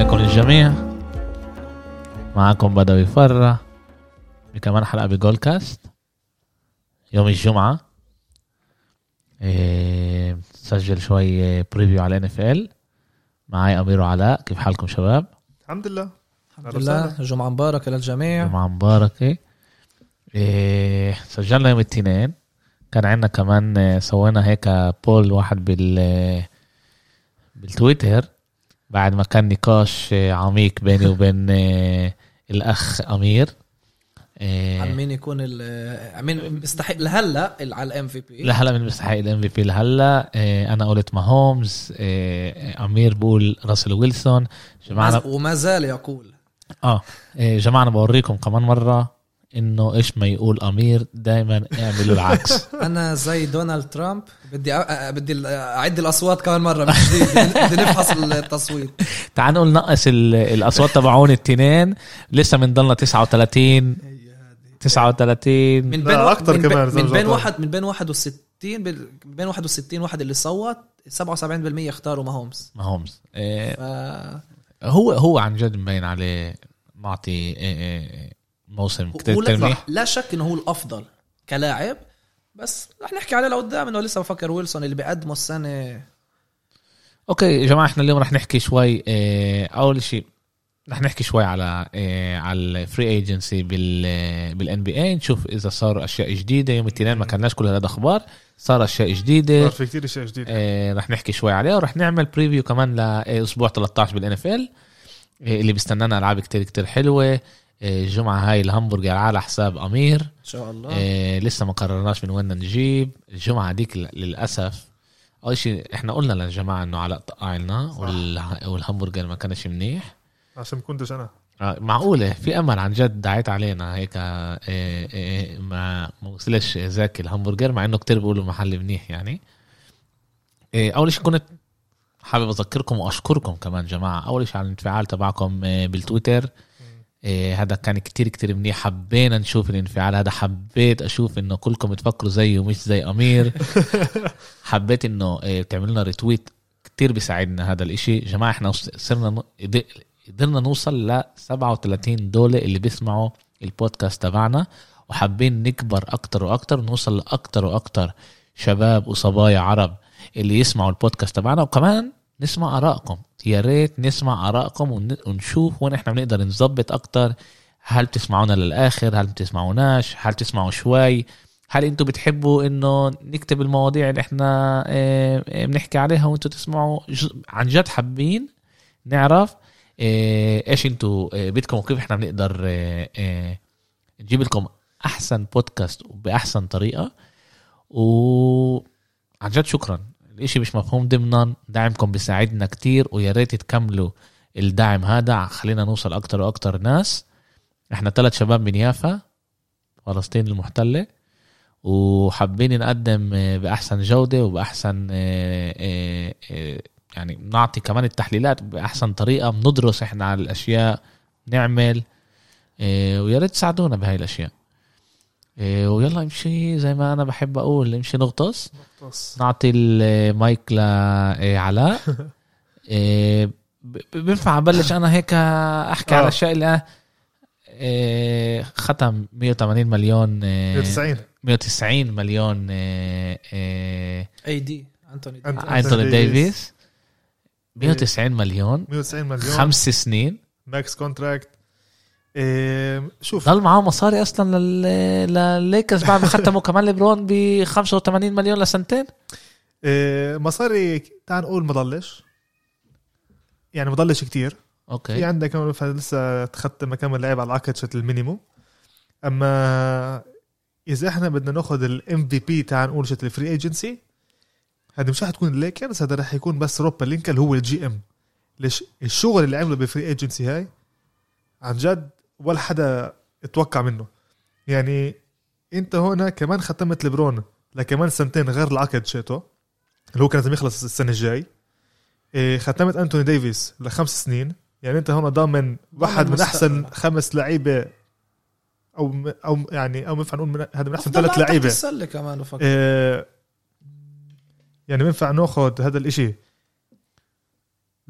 عليكم للجميع. معكم بدوي فرة. بكمان حلقة بجول كاست يوم الجمعة. إيه سجل شوي preview على NFL معي أمير وعلاء. كيف حالكم شباب؟ الحمد لله. الحمد لله. جمعة مباركة للجميع. جمعة مباركة. إيه سجلنا يوم الاثنين. كان عندنا كمان سوينا هيك poll واحد بال بالتويتر. بعد ما كان نقاش آه، عميق بيني وبين آه، الأخ أمير. آه، عن مين يكون ال مين بيستحق لهلا على ال MVP لهلا من بيستحق ال MVP لهلا؟ أنا قلت ماهومز أمير بقول راسل ويلسون. جماعة وما زال يقول. آه جماعة بوريكم كمان مرة. إنه إيش ما يقول أمير دائما اعملوا العكس. أنا زي دونالد ترامب بدي أ- بدي أعد الأصوات كمان مرة جديد بدي- نفحص التصويت. تعال نقول نقص ال- الأصوات تبعون التنين. لسه بنضلنا 39 39 من بين بين- كمان من بين. واحد من بين 61 بال- من بين 61 واحد اللي صوت 77% اختاروا ماهومز. ماهومز. إيه، ف هو هو عن جد مبين عليه معطي إيه، إيه، موسم. كتير هو كتير لا, منيح لا شك إنه هو الأفضل كلاعب بس رح نحكي عليه لقدام إنه لسه بفكر ويلسون اللي بيقدمه السنة. أوكي يا جماعة إحنا اليوم رح نحكي شوي إيه، أول شيء رح نحكي شوي على إيه، على ال free agency بال بال NBA نشوف إذا صار أشياء جديدة. يوم الاثنين ما كناش كل هذا أخبار صار أشياء جديدة. صار في كثير أشياء جديدة. آه، رح نحكي شوي عليه ورح نعمل preview كمان لأسبوع 13 بال NFL اللي بيستنانا ألعاب كتير كتير حلوة. آه، الجمعه هاي الهمبرجر على حساب أمير. إن شاء الله. آه، لسه ما قررناش من وين بدنا نجيب. الجمعة ديك ل- للأسف أول شيء إحنا قلنا للجماعة إنه علاء طقعلنا وال- والهمبرجر ما كانش منيح. عشان ما كنتش أنا. آه، معقولة في أمل عن جد دعيت علينا هيك آه، آه، ما ما وصلش ذاك الهمبرجر مع إنه كتير بيقولوا محل منيح يعني. آه، أول شيء كنت حابب أذكركم وأشكركم كمان جماعة. أول شيء على الانفعال تبعكم آه، بالتويتر. آه، هذا كان كتير كتير منيح. حبينا نشوف الانفعال. هذا حبيت أشوف إنه كلكم تفكروا زيي ومش زي أمير. حبيت آه، تعملوا لنا ريتويت كتير بيساعدنا هذا الإشي. جماعة إحنا صرنا قدرنا نوصل ل 37 دولة اللي بيسمعوا البودكاست تبعنا. وحابين نكبر أكتر وأكتر ونوصل لأكتر وأكتر شباب وصبايا عرب اللي يسمعوا البودكاست تبعنا. وكمان نسمع آرائكم. يا ريت نسمع آرائكم ون- ونشوف وين إحنا بنقدر نظبط أكتر. هل بتسمعونا للآخر؟ هل بتسمعوناش؟ هل بتسمعوا شوي؟ هل إنتوا بتحبوا إنه نكتب المواضيع اللي إحنا آه، آه، بنحكي عليها وإنتوا تسمعوا؟ عن جد حابين نعرف آه، إيش آه، بدكم وكيف إحنا بنقدر نجيب لكم أحسن بودكاست وباحسن طريقة. وعن جد شكرا. الاشي مش مفهوم ضمنا. دعمكم بيساعدنا كتير ويا ريت تكملوا الدعم هذا. خلينا نوصل أكتر وأكتر ناس. إحنا ثلاث شباب من يافا فلسطين المحتلة وحابين نقدم آه، بأحسن جودة وبأحسن آه، آه، يعني نعطي كمان التحليلات بأحسن طريقة. بندرس إحنا على الأشياء نعمل ويا ريت تساعدونا بهاي الأشياء. ويلا امشي زي ما أنا بحب أقول امشي نغطس. بس نعطي المايك لعلاء. ب- بينفع أبلش أنا هيك أحكي على آه. الاشياء اللي آه، ختم 180 مليون آه، 190 190 مليون A D انتوني انتوني ديفيس. ديفيس 190 مليون 190 مليون. خمس سنين. max contract إيه شوف. ضل معاه مصاري أصلا لل- للليكرز بعد ما ختموا كمان ليبرون ب 85 مليون لسنتين. إيه مصاري تعال نقول ما ضلش يعني ما ضلش كتير في أوكي عندك كمان لسه تختم كم لاعب على العقد شت ال minimum. أما إذا إحنا بدنا ناخذ ال MVP تعال نقول شت ال free agency هذا مش رح تكون الليكرز هذا رح يكون بس روب لينكا اللي هو ال GM ليش؟ الشغل اللي عمله بال free agency هاي عن جد ولا حدا أتوقع منه. يعني انت هنا كمان ختمت لبرون لكمان سنتين غير العقد شيته اللي هو كان لازم يخلص السنة الجاي. إيه، ختمت أنتوني ديفيس لخمس سنين. يعني انت هون ضامن واحد من. أحسن خمس لعيبة أو أو يعني أو ينفع نقول من هذا من أحسن ثلاث لعيبة. السلة كمان إيه، يعني بينفع ناخذ هذا الإشي.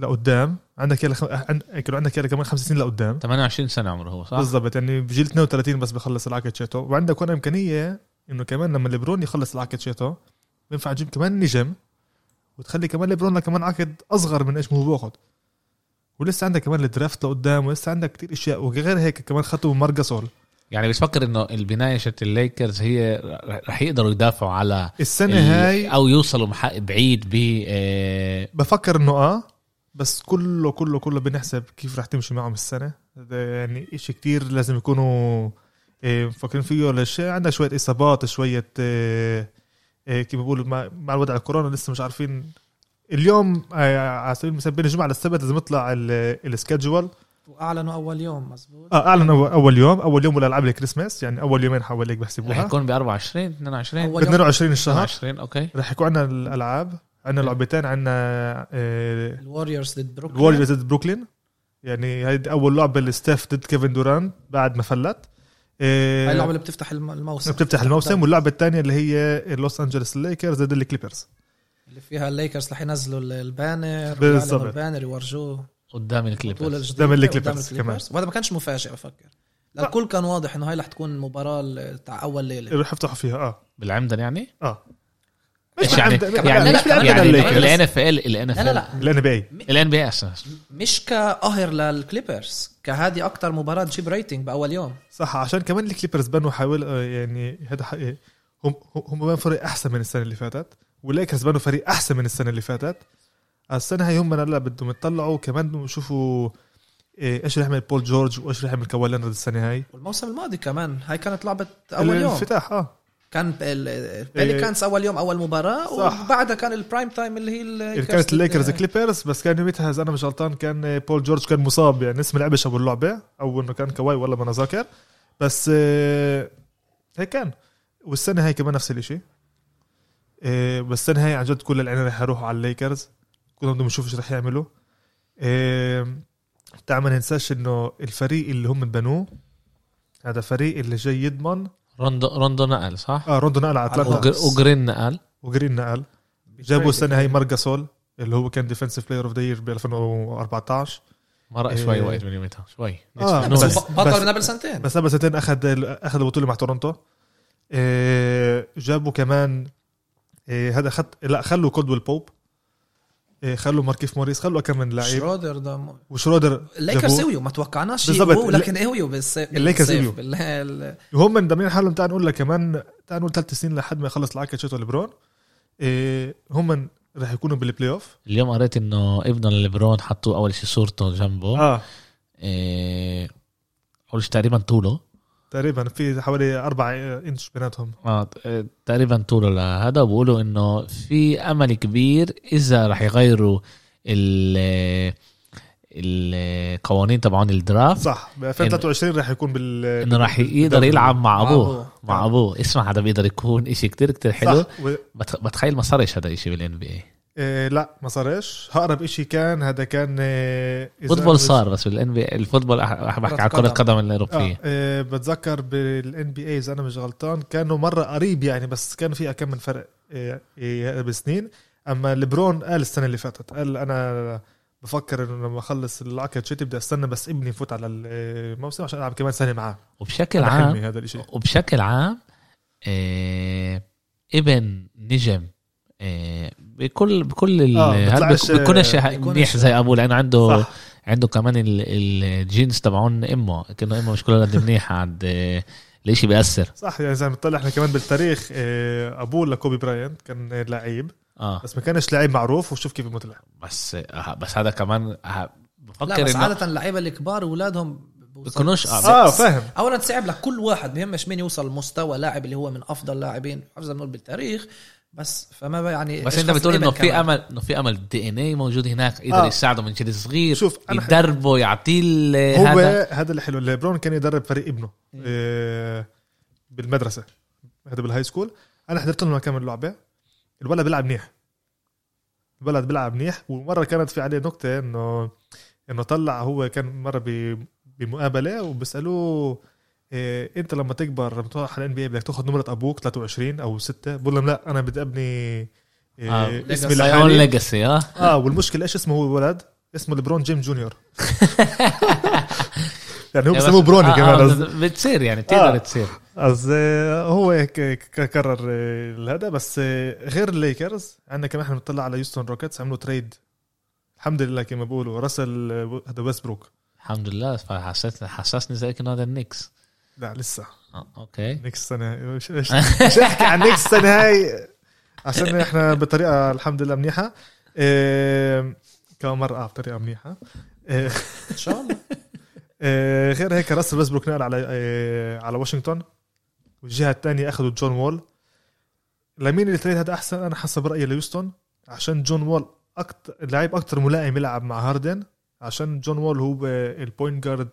لقدام. عندك يلا خم... عند- عندك يلا كمان خمس سنين لقدام. 28 سنة عمره هو صح؟ بالضبط. يعني بجيل 32 بس بخلص العقد شيتو. وعندك هون إمكانية إنه كمان لما ليبرون يخلص العقد شيتو بينفع تجيب كمان نجم وتخلي كمان ليبرون كمان عقد أصغر من إيش ما هو باخذ ولسه عندك كمان ال draft لقدام ولسه عندك كتير أشياء. وغير هيك كمان خطوا مارك جاسول يعني بتفكر إنه البناية شت الليكرز هي رح يقدروا يدافعوا على السنة ال- هاي أو يوصلوا بعيد ب آه، بفكر إنه آه بس كله كله كله بنحسب كيف رح تمشي معهم السنة. هذا يعني إشي كتير لازم يكونوا إيه، مفكرين فيه ليش عندك شوية إصابات شوية إيه، إيه، كيف بقولوا مع, الوضع الكورونا لسه مش عارفين. اليوم على سبيل المثال بين الجمعة للسبت لازم يطلع ال- السكادجول وأعلنوا أول يوم مزبوط آه اعلن أول, أول يوم أول يوم لالعاب الكريسماس يعني أول يومين حواليك رح بحسبوها يكون ب 24 22 أول ب يوم. 22 الشهر. 22 أوكي. رح يكون عندنا الألعاب. عندنا لعبتين عندنا آه، الوريورز ضد بروكلين. الوريورز ضد بروكلين. يعني هيدي أول لعبة لستيف ضد كيفن دوران بعد ما فلت. إيه، هاي اللعبة اللي بتفتح الم- الموسم. بتفتح الموسم. واللعبة الثانية اللي هي لوس انجلوس ليكرز ضد الكليبرز اللي فيها الليكرز رح ينزلوا ال- ال banner بالضبط. ويعلنوا ال banner يورجوه. قدام الكليبرز قدام الكليبرز كمان. وهذا ما كانش مفاجئ بفكر. الكل كان واضح إنه هاي رح تكون المباراه ال- تاع أول ليلة. رح يفتحوا فيها آه. بالعمدن يعني؟ آه. إيش يعني يعني يعني. ال NFL ال NF لا ال NBA ال NBA أساس مش كقهر للكليبرز كهادي أكتر مباراه تجيب rating باول يوم صح عشان كمان الكليبرز بنوا حاول آه، يعني هذا حقيقي هم هم بنوا فريق احسن من السنة اللي فاتت والليكرز بنوا فريق احسن من السنة اللي فاتت السنة هاي هم هلا بدهم يطلعوا كمان يشوفوا إيه، إيش رح يعمل بول جورج وايش رح يعمل كواي السنة هاي والموسم الماضي كمان هاي كانت لعبه اول يوم الانفتاح آه كان البيليكانز أول يوم أول مباراة صح. وبعدها كان ال prime time اللي هي اللي كانت الليكرز كليبرز بس كان يوميتها إذا أنا مش غلطان كان بول جورج كان مصاب يعني اسمه لعبش أبو اللعبة أو إنه كان كواي والله ما أنا ذاكر. بس آه، هيك كان. والسنة هاي كمان نفس الشيء بس السنة هاي عن جد كل العينين رح يروحوا على الليكرز كلهم بدهم يشوفوا إيش رح يعملوا. آه، تعال ما ننساش إنه الفريق اللي هم بنوه هذا فريق اللي جاي يضمن روندو روندو نقل صح؟ آه روندو نقل على أتلانتا. وجر- وجرين نقل. وجرين نقل. جابوا السنة هاي مارك جاسول اللي هو كان defensive player of the year ب 2014 مرق إيه. شوي وقت من يومتها شوي. آه،. بس- بس بطل من قبل سنتين. بس قبل سنتين أخذ أخذ البطولة مع تورونتو إيه، جابوا كمان إيه، هذا خط لا خلوا كولدويل بوب. إيه، خلوا ماركيف موريس خلوا كم من لعيب. شرودر ده وشرودر الليكرز. سويوا ما توقعناش بالضبط. لكن اهووا بالصيف الليكرز ال- وهم من ضمن حالهم تعال نقول لك كمان تعال نقول ثلاث سنين لحد ما يخلص العقد شيتو ليبرون. إيه، هم رح يكونوا بال playoff اليوم قريت إنه ابنه لليبرون حطوا أول شيء صورته جنبه. آه. إيه، أول شيء تقريبا طوله. تقريبا في حوالي أربعة إنش بيناتهم. آه ت- تقريبا طوله لهذا وبقولوا إنه في أمل كبير إذا رح يغيروا ال القوانين تبعون ال draft. صح ب 2023 رح يكون بال إنه رح يقدر. يلعب مع مع أبوه. أبوه. مع أبوه. اسمع هذا بيقدر يكون إشي كتير كتير حلو. صح بتخيل ما صارش هذا الاشي بال NBA إيه لا ما صارش. اقرب إشي كان هذا كان إيه football صار بس بال NBA ال football أح- بحكي على كرة قدم. قدم آه الاوروبيه إيه بتذكر بال NBA إذا أنا مش غلطان كانوا مرة قريب يعني بس كان في كم من فرق إيه إيه بسنين. أما ليبرون قال السنة اللي فاتت قال أنا بفكر إنه لما أخلص العقد شتي بدي أستنى بس ابني يفوت على الموسم عشان ألعب كمان سنة معاه. وبشكل عام حلمي هذا الإشي. وبشكل عام آه ابن نجم آه بكل بكل ال- آه، بيكونش- منيح زي أبوه لأنه عنده صح. عنده كمان ال- ال genes تبعون إمه كأنه إمه مش كلها قد منيحه آه، الإشي بيأثر. صح يعني زي ما بنطلع إحنا كمان بالتاريخ إيه أبوه لكوبي براينت كان لعيب آه. بس ما كانش لعيب معروف وشوف كيف طلع بس آه، بس هذا كمان آه، لا بفكر بس عادة اللعيبة الكبار اولادهم بيكونوش- آه، آه فاهم. اولا تصعب لك كل واحد بهمش مين يوصل مستوى لاعب اللي هو من أفضل لاعبين. افضل بالتاريخ بس فما يعني بس أنت بتقول إنه في. امل إنه في أمل ال DNA موجود هناك يقدر آه. يساعده من شيء صغير شوف أنا يدربه يعطيه ال- هو هذا. هذا اللي حلو ليبرون كان يدرب فريق ابنه إيه بالمدرسة هذا بال high school أنا حضرت لهم كم لعبه الولد بيلعب منيح. الولد بيلعب منيح ومرة كانت في عليه نكتة انه إنه طلع هو كان مرة بمقابلة وبيسألوه إيه انت لما تكبر لما تروح على ال NBA بدك تاخذ نمرة أبوك 23 أو 6 بقول لهم لا أنا بدي أبني إيه آه، اسمي لحالي. legacy آه. آه والمشكلة إيش اسمه هو الولد اسمه ليبرون جيم junior. يعني هو بسموه بس- بروني آه، كمان آه،. بتصير يعني تقدر آه. تصير. as آه، هو هيك ك- قرر آه، هذا بس آه، غير الليكرز عندنا كمان إحنا بنطلع على Houston Rockets عملوا trade الحمد لله كما بيقولوا راسل هذا ويستبروك الحمد لله فحسيت حسسني زي كانه هذا ال Knicks لا لسه. آه، أوكي. Knicks سنة. مش مش مش احكي عن Knicks السنة هاي. عشان إحنا بطريقة الحمد لله منيحة. إيه آه بطريقة منيحة. إيه إن شاء الله. إيه غير هيك راسل ويسبروك نقل على إيه على واشنطن. والجهة الثانية أخذوا جون وول. لمين ال trade هذا أحسن؟ أنا حسب رأيي ليوستون. عشان جون وول أكتر لعيب أكتر ملائم يلعب مع هاردن. عشان جون وول هو ال point guard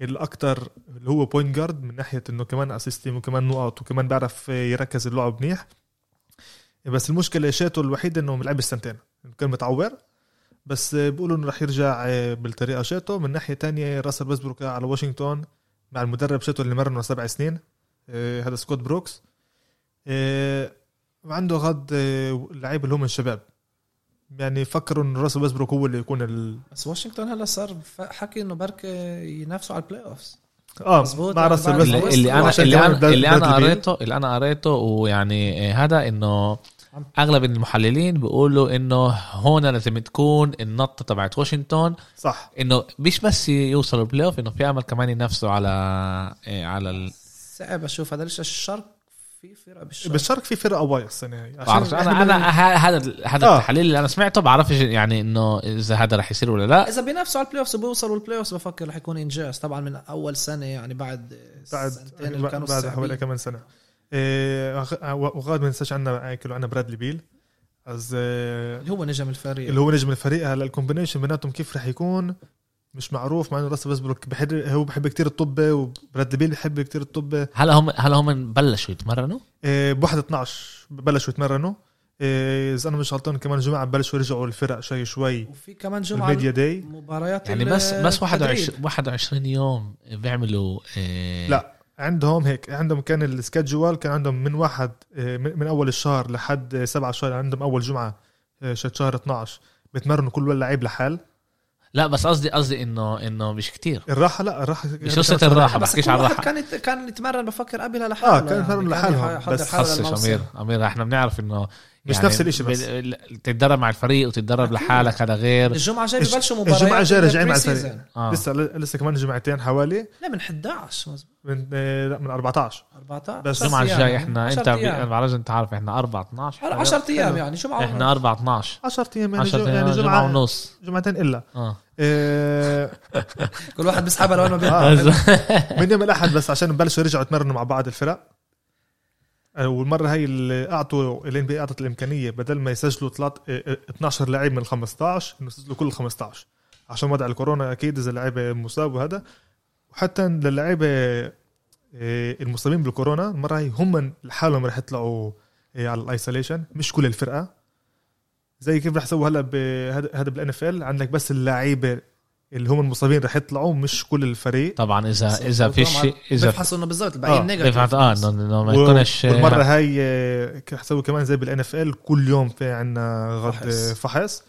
الأكتر اللي هو point guard من ناحية إنه كمان assist وكمان نقط وكمان بيعرف يركز اللعب منيح. بس المشكلة شاته الوحيده إنه ما لعب السنتين كان متعور. بس بيقولوا إنه رح يرجع بالطريقة شاته من ناحية تانية راسل ويسبروك على واشنطن مع المدرب شاته اللي مرنه سبع سنين. آه، هذا سكوت بروكس. آه، وعنده غد آه، لعيبه اللي هم الشباب. يعني فكروا انه راسل ويسبروك هو اللي يكون ال... بس واشنطن هلا صار حكي إنه بركي ينافسوا على ال playoffs آه مظبوط، مع يعني راسل بعد اللي, ويسبروك. اللي أنا اللي أنا اللي أنا. قريته اللي أنا قريته ويعني هذا إنه أغلب المحللين بيقولوا إنه هون لازم تكون النطة تبعت واشنطن. صح. إنه مش بس يوصلوا ال playoff إنه في امل كمان ينافسوا على آه، على ال... صعب أشوف هذا ليش الشرق في فرق بالشرق. بالشرق في فرق قوية السنة هاي بعرف إحنا أنا أنا من- ه- هذا هذا آه. التحليل اللي أنا سمعته بعرفش يعني إنه إذا هذا رح يصير ولا لا. إذا بينافسوا على ال playoffs وبيوصلوا ال playoffs بفكر رح يكون إنجاز. طبعا من أول سنة يعني بعد بعد كانوا بعد حوالي. كمان سنة. إيه وغ- وغاد ما ننساش عندنا كانوا عندنا برادلي بيل. as اللي هو نجم الفريق. اللي هو نجم الفريق. هلا ال combination بيناتهم كيف رح يكون؟ مش معروف مع إنه راسل ويسبروك بحب هو بحب كتير الطابة وبرادلي بيل بحب كتير الطابة هلا هم هلا هم بلشوا يتمرنوا؟ إيه بواحد 12 بلشوا يتمرنوا. إيه، إذا أنا مش غلطان كمان جماعة بلشوا يرجعوا الفرق شوي شوي. وفي كمان جمعة الميديا داي مباريات يعني بس بس 21 التدريب. 21 يوم بيعملوا آه، لا. عندهم هيك عندهم كان السكادجوال كان عندهم من واحد آه، من من أول الشهر لحد آه، سبعة شهر عندهم أول جمعة آه، شهر 12 بتمرنوا كل لعيب لحال. لا بس قصدي قصدي انه إنه مش كتير الراحة لا الراحة مش قصة الراحة. بس بحكيش عن واحد راحة. كان كان يتمرن بفكر قبلها لحاله آه، كان يتمرن لحالهم، بس للموسم. امير أمير إحنا بنعرف إنه مش نفس الإشي بس. تتدرب مع الفريق وتتدرب. لحالك هذا غير الجمعة الج- ببلشوا مباريات الجمعة الجاية راجعين مع الفريق. آه. لسه لسه كمان جمعتين حوالي لا من 11 مظبوط من آه، لا من 14 14 بس الجمعة عشر الجاي. إحنا عشر انت أيام. بعرف إنت عارف إحنا 4 12 10 أيام. يعني جمعة إحنا 4 12 10 أيام يعني 10 جو- يعني جمعة جمعه ونص جمعتين إلا آه كل واحد بيسحبها لوين ما آه. من يوم الاحد بس عشان بلشوا يرجعوا يتمرنوا مع بعض الفرق. آه، والمرة هاي اللي أعطوا ال NBA أعطت الإمكانية بدل ما يسجلوا تلات آه، آه، 12 لاعب من 15 إنه يسجلوا كل 15 عشان وضع الكورونا أكيد إذا اللعيبة مصاب وهذا. وحتى للعيبة آه، المصابين بالكورونا المرة هي هم لحالهم رح يطلعوا آه، على ال isolation مش كل الفرقة. زي كيف رح يسووا هلا بهذا هذا بال NFL عندك بس اللعيبة اللي هم المصابين رح يطلعوا مش كل الفريق. طبعا اذا إذا في شيء إذا بفحصوا إنه بالضبط الباقيين آه، negative بفحص آه انه ما يكونش والمرة هاي آه، رح يسوي كمان زي بال NFL كل يوم في عنا غد فحص. فحص,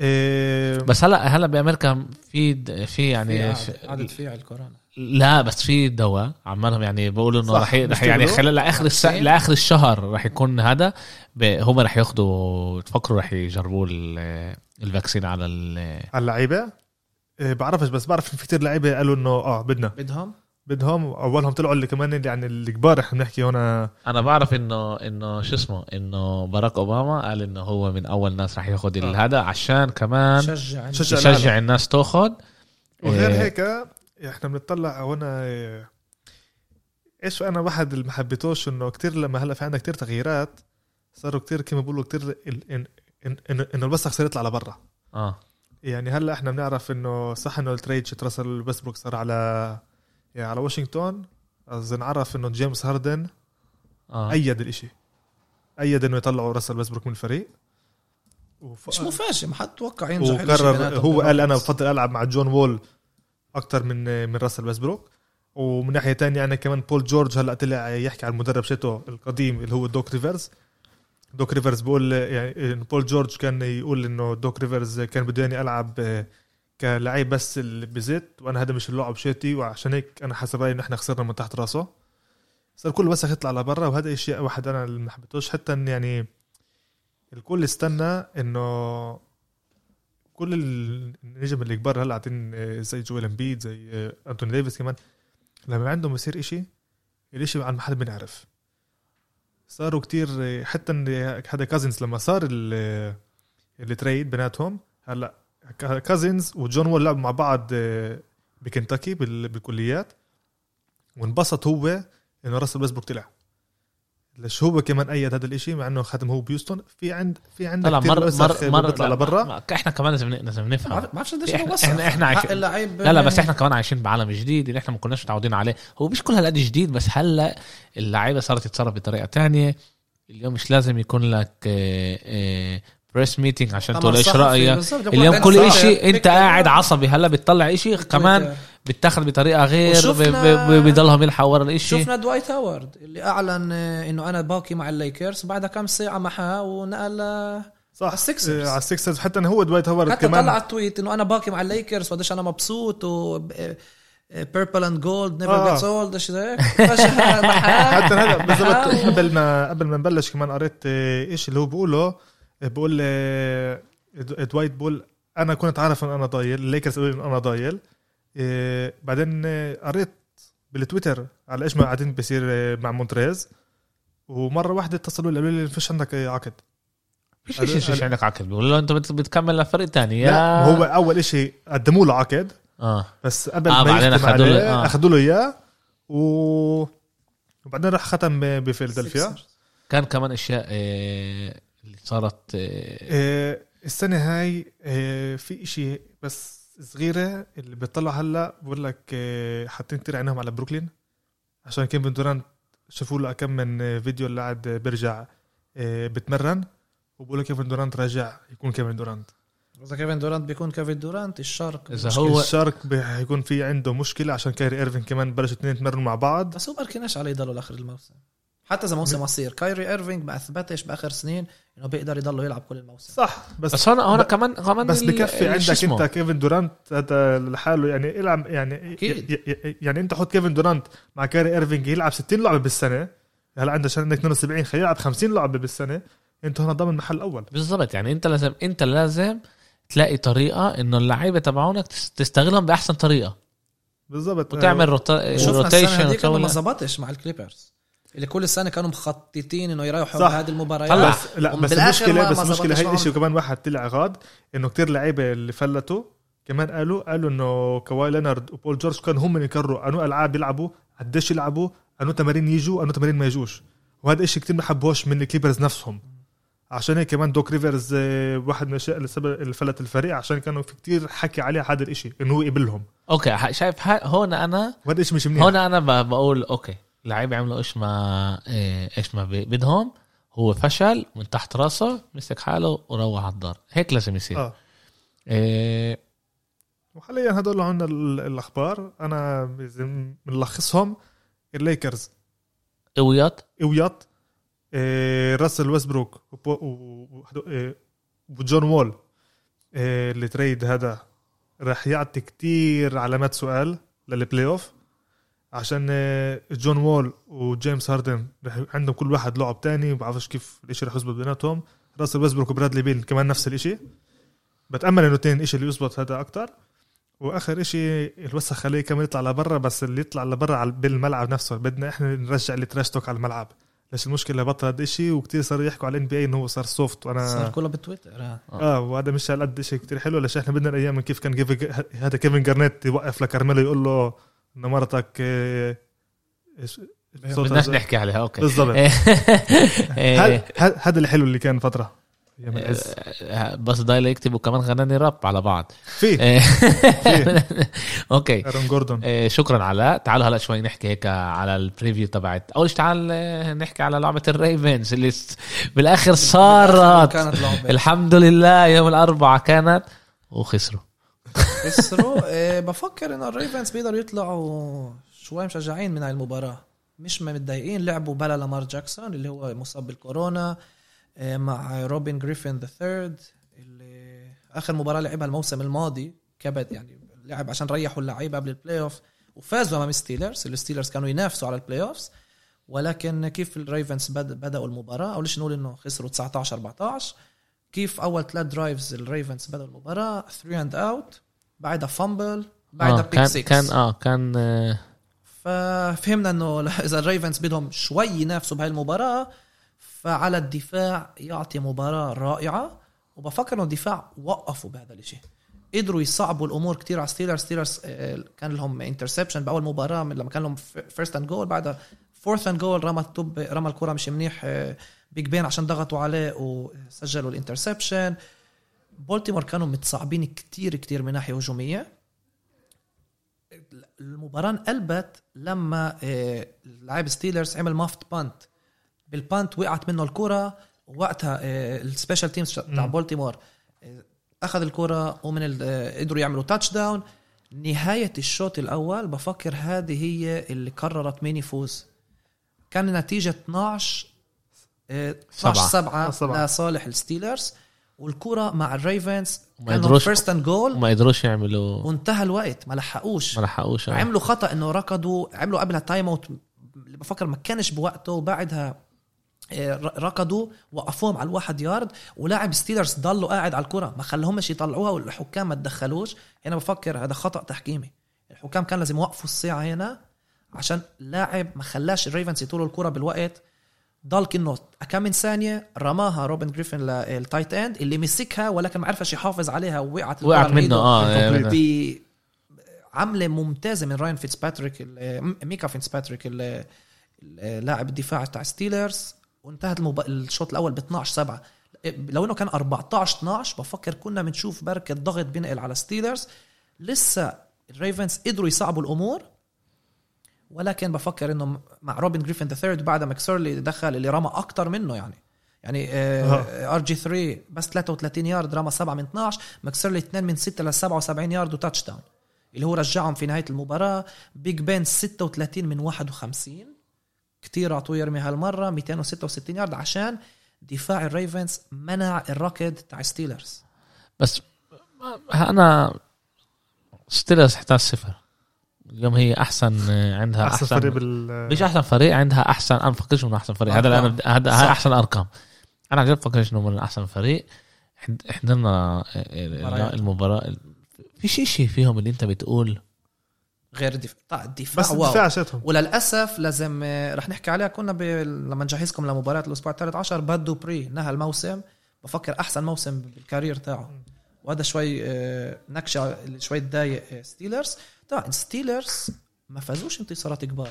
آه، بس هلا هلا بأمريكا في في يعني عدد فيها الكورونا لا بس في دواء عمالهم يعني بيقولوا إنه رح رح يعني. خلال لآخر الس... عارفين؟ لآخر الشهر رح يكون هذا ب... هم رح ياخذوا تفكروا رح يجربوا ال- ال vaccine على ال... على اللعيبة آه، بعرفش بس بعرف في كتير لعيبة قالوا إنه آه بدنا بدهم بدهم أولهم طلعوا اللي كمان اللي يعني الكبار إحنا بنحكي هنا أنا بعرف إنه إنه شو اسمه إنه باراك أوباما قال إنه هو من أول ناس رح ياخذ آه. هذا عشان كمان شجع شجع يشجع الناس تاخذ وغير إيه. هيك إحنا بنطلع هنا إيش أنا واحد اللي ما حبيتوش إنه كتير لما هلأ في عندنا كتير تغييرات صاروا كتير كما بيقولوا كتير ال- ان ان ان, إن الوسخ صار يطلع لبرا. آه. يعني هلأ إحنا بنعرف إنه صح إنه ال trade شت راسل ويستبروك صار على يعني على واشنطن إذ نعرف إنه جيمس هاردن آه. أيد الإشي. أيد إنه يطلعوا راسل ويستبروك من الفريق. وف... مش مفاجئ ما حد توقع ينجح وقرر هو قال أنا. بفضل ألعب مع جون وول أكثر من من راسل ويستبروك ومن ناحية تانية أنا كمان بول جورج هلأ طلع يحكي على المدرب شتو القديم اللي هو دوك ريفرز. دوك ريفرز بقول يعني بول جورج كان يقول إنه دوك ريفرز كان بده اني كلاعب بس اللي بزت وأنا هذا مش اللعب شيتي وعشان هيك أنا حسب رأيي ان إحنا خسرنا من تحت راسه. صار كله بس يطلع لبرا وهذا الشيء واحد أنا اللي ما حبيتوش حتى إن يعني الكل استنى إنه كل النجم اللي كبار هلأ قاعدين آه، زي جويل أمبيد زي آه، أنتوني ديفيس كمان لما عندهم يصير إشي الإشي عن ما حدا بنعرف صاروا كتير آه، حتى هذا كازنز لما صار ال- ال trade بيناتهم هلأ كازنز وجون وول لعبوا مع بعض آه، بكنتاكي بال- بالكليات. وانبسط هو إنه راسل ويسبروك طلع. ليش هو كمان أيد هذا الإشي؟ مع إنه خدم هو بهيوستن. في عند في عندك طلع مر مر مر بيطلع لبرا. إحنا كمان لازم نفهم. ما بعرفش قديش عايشين- حق اللعيب لا لا بس إحنا كمان عايشين بعالم جديد اللي إحنا ما كناش متعودين عليه. هو مش كل هالقد جديد بس هلا اللعيبة صارت تتصرف بطريقة تانية. اليوم مش لازم يكون لك press meeting عشان تقول إيش رأيك. اليوم كل إشي أنت قاعد عصبي هلا بتطلع إشي كمان. بتاخد بطريقة غير بضلهم يلحقوا ورا الإشي شفنا دوايت هاورد اللي أعلن آه، إنه أنا باقي مع الليكرز بعدها كم ساعة محاه ونقل آه، صح على السيكسرز. آه، على السكسرز حتى إنه هو دوايت هوارد حتى كمان طلع ال tweet إنه أنا باقي مع الليكرز وقديش أنا مبسوط و purple and gold never. gets old شيء زي هيك فجأة محاه. حتى هذا بالضبط. قبل ما قبل ما نبلش كمان قريت إيش اللي هو بيقوله بقول د- دوايت بقول أنا كنت عارف إن أنا ضايل الليكرز قالوا لي إن أنا ضايل. آه، بعدين قريت بالتويتر على إيش ما قاعدين بيصير آه، مع مونتريز. ومرة واحدة اتصلوا لي قالوا لي فيش عندك عقد. مش شيء شيء عندك عقد. له أنت بت- بتكمل لفريق تاني. يا لا هو أول إشي قدموا له عقد. آه. بس قبل آه، ما يختم عليه آه. أخذوا له إياه. و وبعدين راح ختم بفيلادلفيا. كان كمان أشياء آه، اللي صارت آه، آه، السنة هاي آه، في إشي بس صغيرة اللي بتطلع هلا بقول لك آه، حاطين كتير عينهم على بروكلين. عشان كيفن دورانت شافوا له كم من فيديو اللي قاعد بيرجع آه، بتمرن. وبقول لك كيفن دورانت راجع يكون كيفن دورانت. إذا كيفن دورانت بيكون كيفن دورانت الشارك إذا هو ال shark هيكون في عنده مشكلة عشان كايري إيرفينج كمان بلشوا اثنين يتمرنوا مع بعض. بس هو بركناش عليه يضلوا لآخر الموسم. حتى إذا موسم قصير. كايري إيرفينج ما أثبتش بآخر سنين إنه بيقدر يضل يلعب كل الموسم. صح بس بس هون هون كمان كمان بس بكفي عندك؟ أنت كيفن دورانت هذا لحاله يعني يلعب يعني أكيد. ي- ي- يعني أنت حط كيفن دورانت مع كايري إيرفينج يلعب 60 لعبة بالسنة. هلأ عندك عشان عندك 72 خليه يلعب 50 لعبة بالسنة. أنت هنا ضامن محل أول. بالضبط يعني أنت لازم أنت لازم تلاقي طريقة إنه اللعيبة تبعونك تس- تستغلهم بأحسن طريقة. بالضبط. وتعمل rota... شفنا السنة rotation هذيك ما زبطش مع الكليبرز. اللي كل سنه كانوا مخططين إنه يريحوا صح. بهذه المباريات هلا. بس لا بس المشكلة بس المشكلة هي معهم. شيء وكمان واحد طلع غاد إنه كتير لعيبة اللي فلتوا كمان قالوا قالوا إنه كواي لينارد وبول جورج كانوا هم اللي يقرروا أنو ألعاب يلعبوا قديش يلعبوا أنو تمارين يجوا أنو تمارين ما يجوش وهذا الشيء كتير ما حبوش من الكليبرز نفسهم عشان هيك كمان دوك ريفرز آه، واحد من الأشياء اللي سبب اللي فلت الفريق عشان كانوا في كتير حكي عليه هذا الإشي إنه هو يقبلهم okay شايف ها- هون أنا وهذا الشيء مش منيح هون أنا ب- بقول okay اللعيبه عملوا إيش ما إيه، إيش ما بدهم. هو فشل من تحت راسه مسك حاله وروح على الدار. هيك لازم يصير. آه. إيه. وحاليا هدول ال- الأخبار. أنا بنلخصهم. الليكرز. قويات قويات آه، راسل ويسبروك آه، وجون وول. آه، اللي trade هذا راح يعطي كتير علامات سؤال للبلاي أوف. عشان آه، جون وول وجيمس هاردن رح عندهم كل واحد لعب تاني بعرفش كيف الإشي رح يزبط بيناتهم. راسل ويسبروك وبرادلي بيل كمان نفس الإشي. بتأمل إنه تاني إشي اللي يزبط هذا أكتر. وآخر إشي الوسخ عليه كمان يطلع لبرا بس اللي يطلع لبرا على بالملعب نفسه. بدنا إحنا نرجع اللي trash talk على الملعب. ليش المشكلة بطل هذا الشيء وكتير صاروا يحكوا على ال NBA إنه هو صار soft صار وأنا كله بتويتر آه. آه. وهذا مش هالقد شيء كتير حلو. ليش إحنا بدنا الأيام من كيف كان كيف هذا كيفن جارنيت يوقف لكارميلو يقول له انه مرتك آه، بدناش نحكي عليها okay. بالضبط. إيه. هذا الحلو اللي كان فترة؟ آه، بس ضايل يكتبوا كمان غناني راب على بعض. في. إيه. okay. أرون جوردون. إيه، شكرا علاء تعالوا هلا شوي نحكي هيك على ال preview تبعت. أول شيء تعال آه، نحكي على لعبة الريفنز اللي بالآخر صارت. الحمد لله يوم الأربعاء كانت وخسروا. خسروا. آه، بفكر إنه الريفنز بيقدروا يطلعوا شوي مشجعين من هاي المباراة. مش متضايقين لعبوا بلا لامار جاكسون اللي هو مصاب بالكورونا آه، مع روبرت جريفن the third اللي آخر مباراة لعبها الموسم الماضي. كبد يعني لعب عشان ريحوا اللعيبة قبل البلاي اوف وفازوا أمام الستيلرز الستيلرز كانوا ينافسوا على ال play-offs ولكن كيف الريفنز بد- بدأوا المباراة؟ أو ليش نقول إنه خسروا 19 14 كيف أول ثلاث drives الريفنز بدأوا المباراة؟ 3 and out بعدها fumble بعدها آه pick كان 6 كان آه كان آه. ففهمنا إنه إذا الريفنز بدهم شوي ينافسوا بهاي المباراة فعلى الدفاع يعطي مباراة رائعة وبفكر إنه الدفاع وقفوا بهذا الشيء قدروا يصعبوا الأمور كتير على ستيلرز ستيلرز كان لهم interception بأول مباراة من لما كان لهم first and goal بعدها fourth and goal رمى التوب رمى الكرة مش منيح آه، بيج بين عشان ضغطوا عليه وسجلوا ال interception بولتيمور كانوا متصعبين كتير كتير من ناحية هجومية المباراة انقلبت لما آه، لاعب ستيلرز عمل muffed punt بال punt وقعت منه الكرة ووقتها آه، ال special teams تاع. بولتيمور أخذ الكرة ومن آه، قدروا يعملوا touchdown نهاية الشوط الأول بفكر هذه هي اللي قررت مين يفوز كان النتيجه 12 آه، 12 سبعة. 7 سبعة. لصالح الستيلرز والكره مع الريفنز ما كانوا first and goal وما قدروش يعملوا وانتهى الوقت ما لحقوش. ما لحقوش آه. عملوا خطأ إنه ركضوا عملوا قبلها timeout اللي بفكر ما كانش بوقته وبعدها آه، ركضوا وقفوهم على الواحد يارد ولاعب ستيلرز ضلوا قاعد على الكره ما خلوهمش يطلعوها والحكام ما تدخلوش. هنا بفكر هذا خطأ تحكيمي. الحكام كان لازم يوقفوا الساعة هنا عشان لاعب ما خلاش الريفنز يطولوا الكره بالوقت. ضل كنه كم من ثانية رماها روبن جريفن لل tight end اللي مسكها ولكن ما عرفش يحافظ عليها ووقعت وقعت من منه. آه. آه، بعملة ممتازة من راين فيتسباتريك ال- ميكا فيتسباتريك ال- اللاعب الدفاع تاع ستيلرز. وانتهت المب... الشوط الأول ب 12 7 لو إنه كان 14 12 بفكر كنا بنشوف بركة ضغط بينقل على ستيلرز. لسه الريفنز قدروا يصعبوا الأمور. ولكن بفكر إنه مع روبن جريفن the third بعد ماكسورلي دخل اللي رمى أكتر منه يعني. يعني RG 3 بس 33 يارد رمى 7 من 12 ماكسورلي 2 من 6 ل 77 yard و touchdown اللي هو رجعهم في نهاية المباراة. بيج بين 36 من 51 كتير أعطوه يرمي هالمرة 266 يارد عشان دفاع الريفنز منع الركض تاع ستيلرز. بس أنا ستيلرز 11 صفر. اليوم هي أحسن آه، عندها أحسن أحسن, فريق بال مش أحسن فريق عندها أحسن أنا بفكرش إنه أحسن فريق. هذا أنا. هذا أحسن أرقام. أنا عن جد بفكرش إنه من أحسن فريق. حضرنا آه، مباريات. المباراة. في شيء شيء فيهم اللي أنت بتقول؟ غير الدفاع. طيب الدفاع بس واو. الدفاع شتهم. وللأسف لازم آه، رح نحكي عليها. كنا ب... لما نجهزكم لمباراة الأسبوع الثالث عشر بدو بري نهى الموسم. بفكر أحسن موسم بال career تاعه. وهذا شوي آه، نكشة اللي شوي تضايق آه، ستيلرز طبعا ستيلرز ما فازوش انتصارات كبار.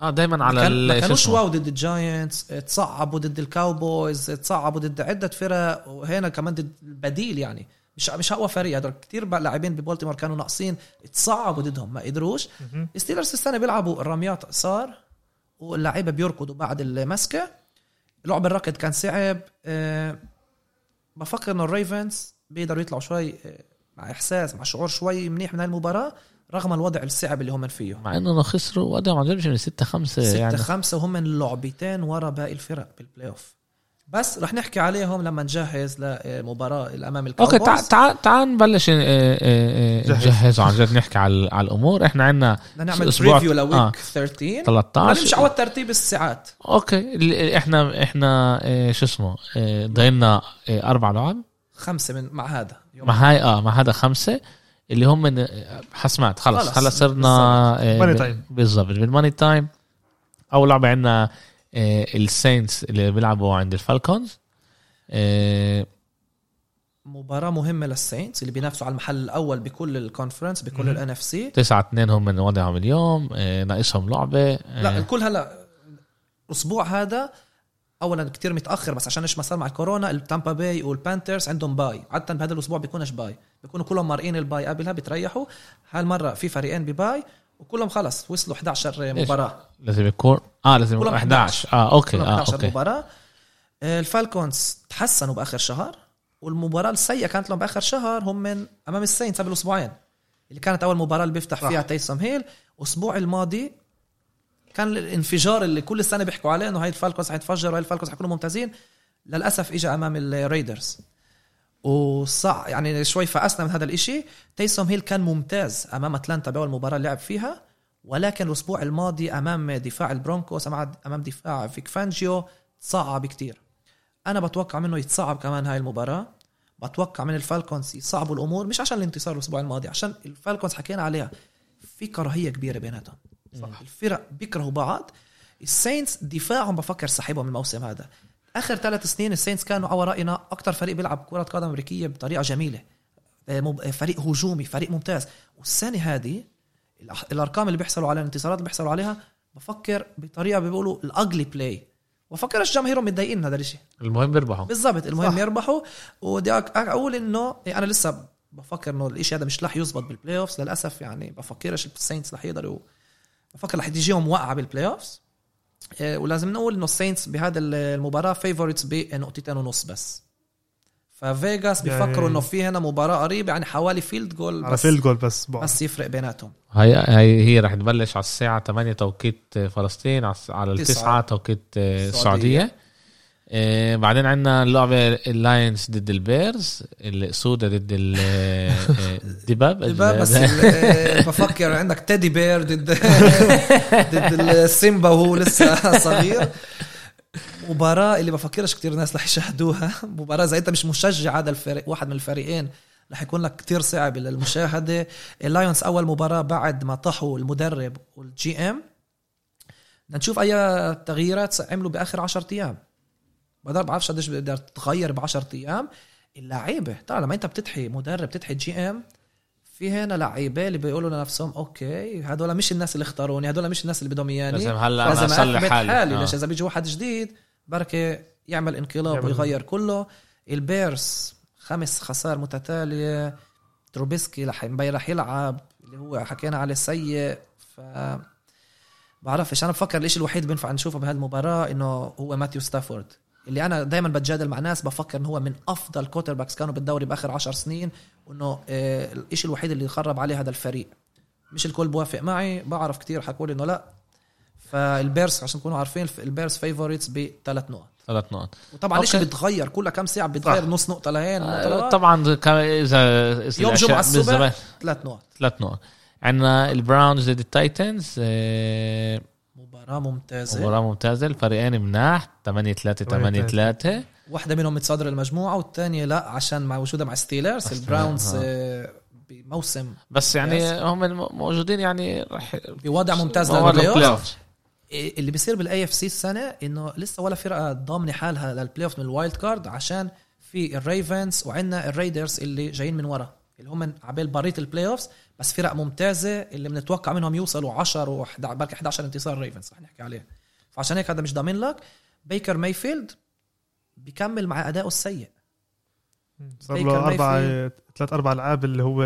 آه دائما على ما كانوش؟ واو ضد الجاينتس تصعبوا ضد الكاوبويز تصعبوا ضد عدة فرق وهنا كمان ضد البديل يعني. مش مش اقوى فريق هدول كثير لاعبين ببولتيمور كانوا ناقصين تصعبوا ضدهم ما قدروش. ستيلرز السنة بيلعبوا الرميات قصار واللعيبة بيركضوا بعد المسكة. لعب الركض كان صعب. أه بفكر إنه الريفنز بيقدروا يطلعوا شوي آه، مع إحساس مع شعور شوي منيح من هاي المباراه رغم الوضع الصعب اللي هم فيه. مع إنه خسروا عن جد من 6 5 ستة يعني خمسة وهم من لعبتين ورا باقي الفرق بال playoff بس رح نحكي عليهم لما نجهز لمباراة الأمام okay الكاوبويز تعال تعال تعال نبلش آه، آه، آه، جهز. نجهز وعن جد نحكي على على الأمور. إحنا عندنا بدنا نعمل أسبوع- preview ل week آه. 13 بدنا 13 نمشي على ترتيب الساعات. okay اللي- إحنا إحنا شو اسمه ضايلنا أربع لعب. خمسة من مع هذا. مع هاي آه مع هذا خمسة اللي هم من آه، حسمات خلص خلص، خلص صرنا آه، money ب- time. بالضبط بال money time أول لعبة عندنا الساينتس اللي بيلعبوا عند الفالكونز. آه، مباراة مهمة للسينتس اللي بينافسوا على المحل الأول بكل ال conference بكل. ال NFC تسعة اتنين هم من وضعهم اليوم آه، ناقصهم لعبة آه، لا الكل هلا الأسبوع هذا اولا كتير متأخر بس عشان إيش ما صار مع الكورونا التامبا باي والبانترز عندهم bye عاده بهذا الأسبوع بيكونش bye بيكونوا كلهم مارقين ال bye قبلها بتريحوا هالمرة في فريقين ب bye وكلهم خلص وصلوا 11 مباراة. لازم يكون آه لازم يكون كلهم 11 آه okay كلهم آه 11 okay. مباراة. الفالكونز تحسنوا بآخر شهر والمباراة السيئة كانت لهم بآخر شهر هم من أمام الساينتس قبل أسبوعين اللي كانت أول مباراة اللي بيفتح. فيها تيسوم هيل. الأسبوع الماضي كان الانفجار اللي كل السنة بيحكوا عليه إنه هاي الفالكونز حيتفجروا هاي الفالكونز حيكونوا ممتازين للأسف اجى أمام الريدرز. وصع يعني شوي فأسنا من هذا الإشي. تيسوم هيل كان ممتاز أمام أتلانتا بأول مباراة اللي لعب فيها ولكن الأسبوع الماضي أمام دفاع البرونكوس أمام دفاع فيك فانجيو صعب كتير. أنا بتوقع منه يتصعب كمان هاي المباراة. بتوقع من الفالكونز يصعبوا الأمور مش عشان الانتصار الأسبوع الماضي عشان الفالكونز حكينا عليها. في كراهية كبيرة بيناتهم. صح. الفرق بيكرهوا بعض. الساينتس دفاعهم بفكر سحبهم الموسم هذا. آخر ثلاث سنين الساينتس كانوا على رأينا أكثر فريق بيلعب كرة قدم أمريكية بطريقة جميلة. آه، آه، فريق هجومي فريق ممتاز. والسنة هذه الأرقام اللي بيحصلوا عليها الانتصارات اللي بيحصلوا عليها بفكر بطريقة بيقولوا ال ugly play بفكر جماهيرهم متضايقين من هذا الشيء المهم بيربحوا بالضبط المهم صح. يربحوا. ودي أقول إنه أنا لسه بفكر إنه الإشي هذا مش رح يزبط بال playoffs للأسف يعني بفكرش ال Saints رح يقدروا بفكر رح تجيهم وقعه بال playoffs إيه، ولازم نقول إنه ال Saints بهذا المباراة favorites بنقطتين ونص بس ففيغاس بيفكروا إنه في هنا مباراة قريبة يعني حوالي field goal على بس, field goal بس بعد. بس يفرق بيناتهم هي هي هي رح تبلش على الساعة 8 توقيت فلسطين على. التسعة توقيت السعودية. آه، بعدين عندنا اللعبة ال Lions ضد ال Bears السودة ضد ال- آه، الدباب دباب بس بفكر عندك teddy bear ضد ضد السيمبا وهو لسه صغير. مباراة اللي بفكرش كتير ناس رح يشاهدوها. مباراة إذا أنت مش مشجع هذا الفريق واحد من الفريقين رح يكون لك كتير صعب للمشاهدة. ال Lions أول مباراة بعد ما طاحوا المدرب وال GM بدنا نشوف أي تغييرات عملوا بآخر 10 أيام. بقدر بعرفش قديش بقدر تغير ب 10 أيام. اللعيبة طبعا لما أنت بتتحي مدرب تتحي GM في هنا لعيبة اللي بيقولوا لنفسهم okay هدول مش الناس اللي اختاروني هدول مش الناس اللي بدهم إياني. لازم هلا لازم أثبت حالي. حالي آه. ليش إذا بيجي واحد جديد بركي يعمل انقلاب يعمل- ويغير كله. ال Bears خمس خسائر متتالية. Trubisky رح يلعب اللي هو حكينا عليه سيء. ف بعرفش أنا بفكر الشيء الوحيد بينفع نشوفه بهذه المباراة إنه هو Matthew Stafford. اللي أنا دائما بتجادل مع ناس بفكر إنه هو من أفضل quarterbacks كانوا بالدوري بآخر عشر سنين وإنه آه الشيء الوحيد اللي خرب عليه هذا الفريق مش الكل بوافق معي بعرف كتير حكوا إنه لا فال Bears عشان تكونوا عارفين ال Bears favorites بثلاث نقط ثلاث نقط وطبعا okay. بيتغير كل كم ساعة بيتغير صح. نص نقطة لهين آه،. طبعا اذا يوم جمعة الصبح ثلاث نقط ثلاث نقط عندنا ال Browns ضد ال Titans آه، مباراة ممتازة. مباراة ممتازة. الفريقين مناح. 8 3 8 3 واحدة منهم متصدر المجموعة والثانية لا عشان مع وجودها مع Steelers ال Browns آه، بموسم بس يعني ممتاز. هم موجودين يعني رح بوضع ممتاز لل play اللي بيصير بال AFC السنة إنه لسه ولا فرقة ضامنة حالها لل playoff من ال wild card عشان في ال Ravens وعندنا ال Raiders اللي جايين من ورا اللي هم عبال بريت ال playoffs بس فرق ممتازة اللي بنتوقع منهم يوصلوا 10 و بركي 11 انتصار ال Ravens رح نحكي عليه. فعشان هيك هذا مش ضامن لك. Baker Mayfield بيكمل مع أدائه السيء. صار له أربع. ثلاث أربع ألعاب اللي هو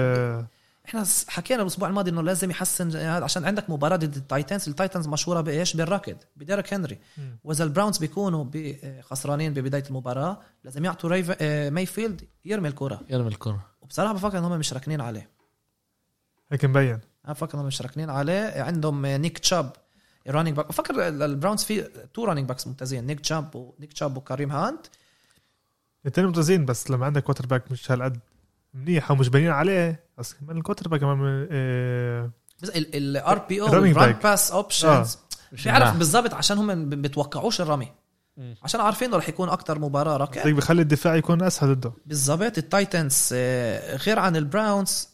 إحنا حكينا الأسبوع الماضي إنه لازم يحسن هذا عشان عندك مباراة ضد ال Titans ال Titans مشهورة بإيش؟ بالركض ب Derrick Henry. وإذا ال Browns بيكونوا ب- خسرانين ببداية المباراة لازم يعطوا ريف... آه، Mayfield يرمي الكرة. يرمي الكرة. وبصراحة بفكر إنهم مش راكنين عليه. هيك مبين أنا بفكر إنهم مش راكنين عليه. عندهم Nick Chubb ال running back بفكر ال Browns في two running backs ممتازين Nick Chubb و Nick Chubb و Kareem Hunt. الاثنين ممتازين بس لما عندك quarterback مش هالقد منيح ومش باينين عليه بس كمان ال quarterback كمان آه، بس ال RPO ال run. pass options مش بيعرف. بالضبط عشان هم ب- بيتوقعوش الرمي. عشان عارفين إنه رح يكون أكتر مباراة هيك بخلي الدفاع يكون أسهل ضده. بالضبط. ال Titans آه، غير عن ال Browns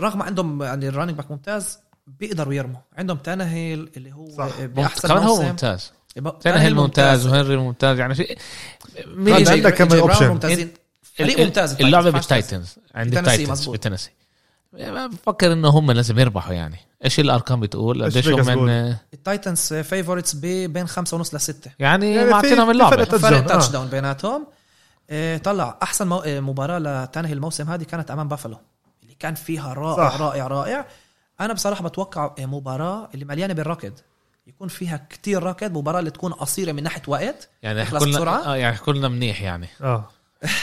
رغم عندهم يعني ال running back ممتاز بيقدروا يرموا. عندهم Tannehill اللي هو صح. باحسن كمان هو ممتاز. Tannehill ممتاز. وهنري ممتاز. يعني في مين عندك كمان. ممتازين. فريق ممتاز. اللعبة ال Titans. بال Titans عند ال Titans يعني بفكر انه هم لازم يربحوا يعني. إيش الأرقام بتقول؟ قديش هم؟ من ال Titans favorites بين خمسة ونص لستة يعني, يعني فرق اللعبة. touch فرق down، آه. touchdown بيناتهم. آه، طلع أحسن. آه، مباراة ل Tannehill الموسم هذه كانت أمام بافلو كان فيها رائع صح. رائع رائع. أنا بصراحة بتوقع مباراة اللي مليانة بالركض يكون فيها كتير ركض مباراة اللي تكون قصيرة من ناحية وقت يعني تخلص يحكوا بسرعة؟ لنا آه يعني يحكوا لنا منيح يعني. آه.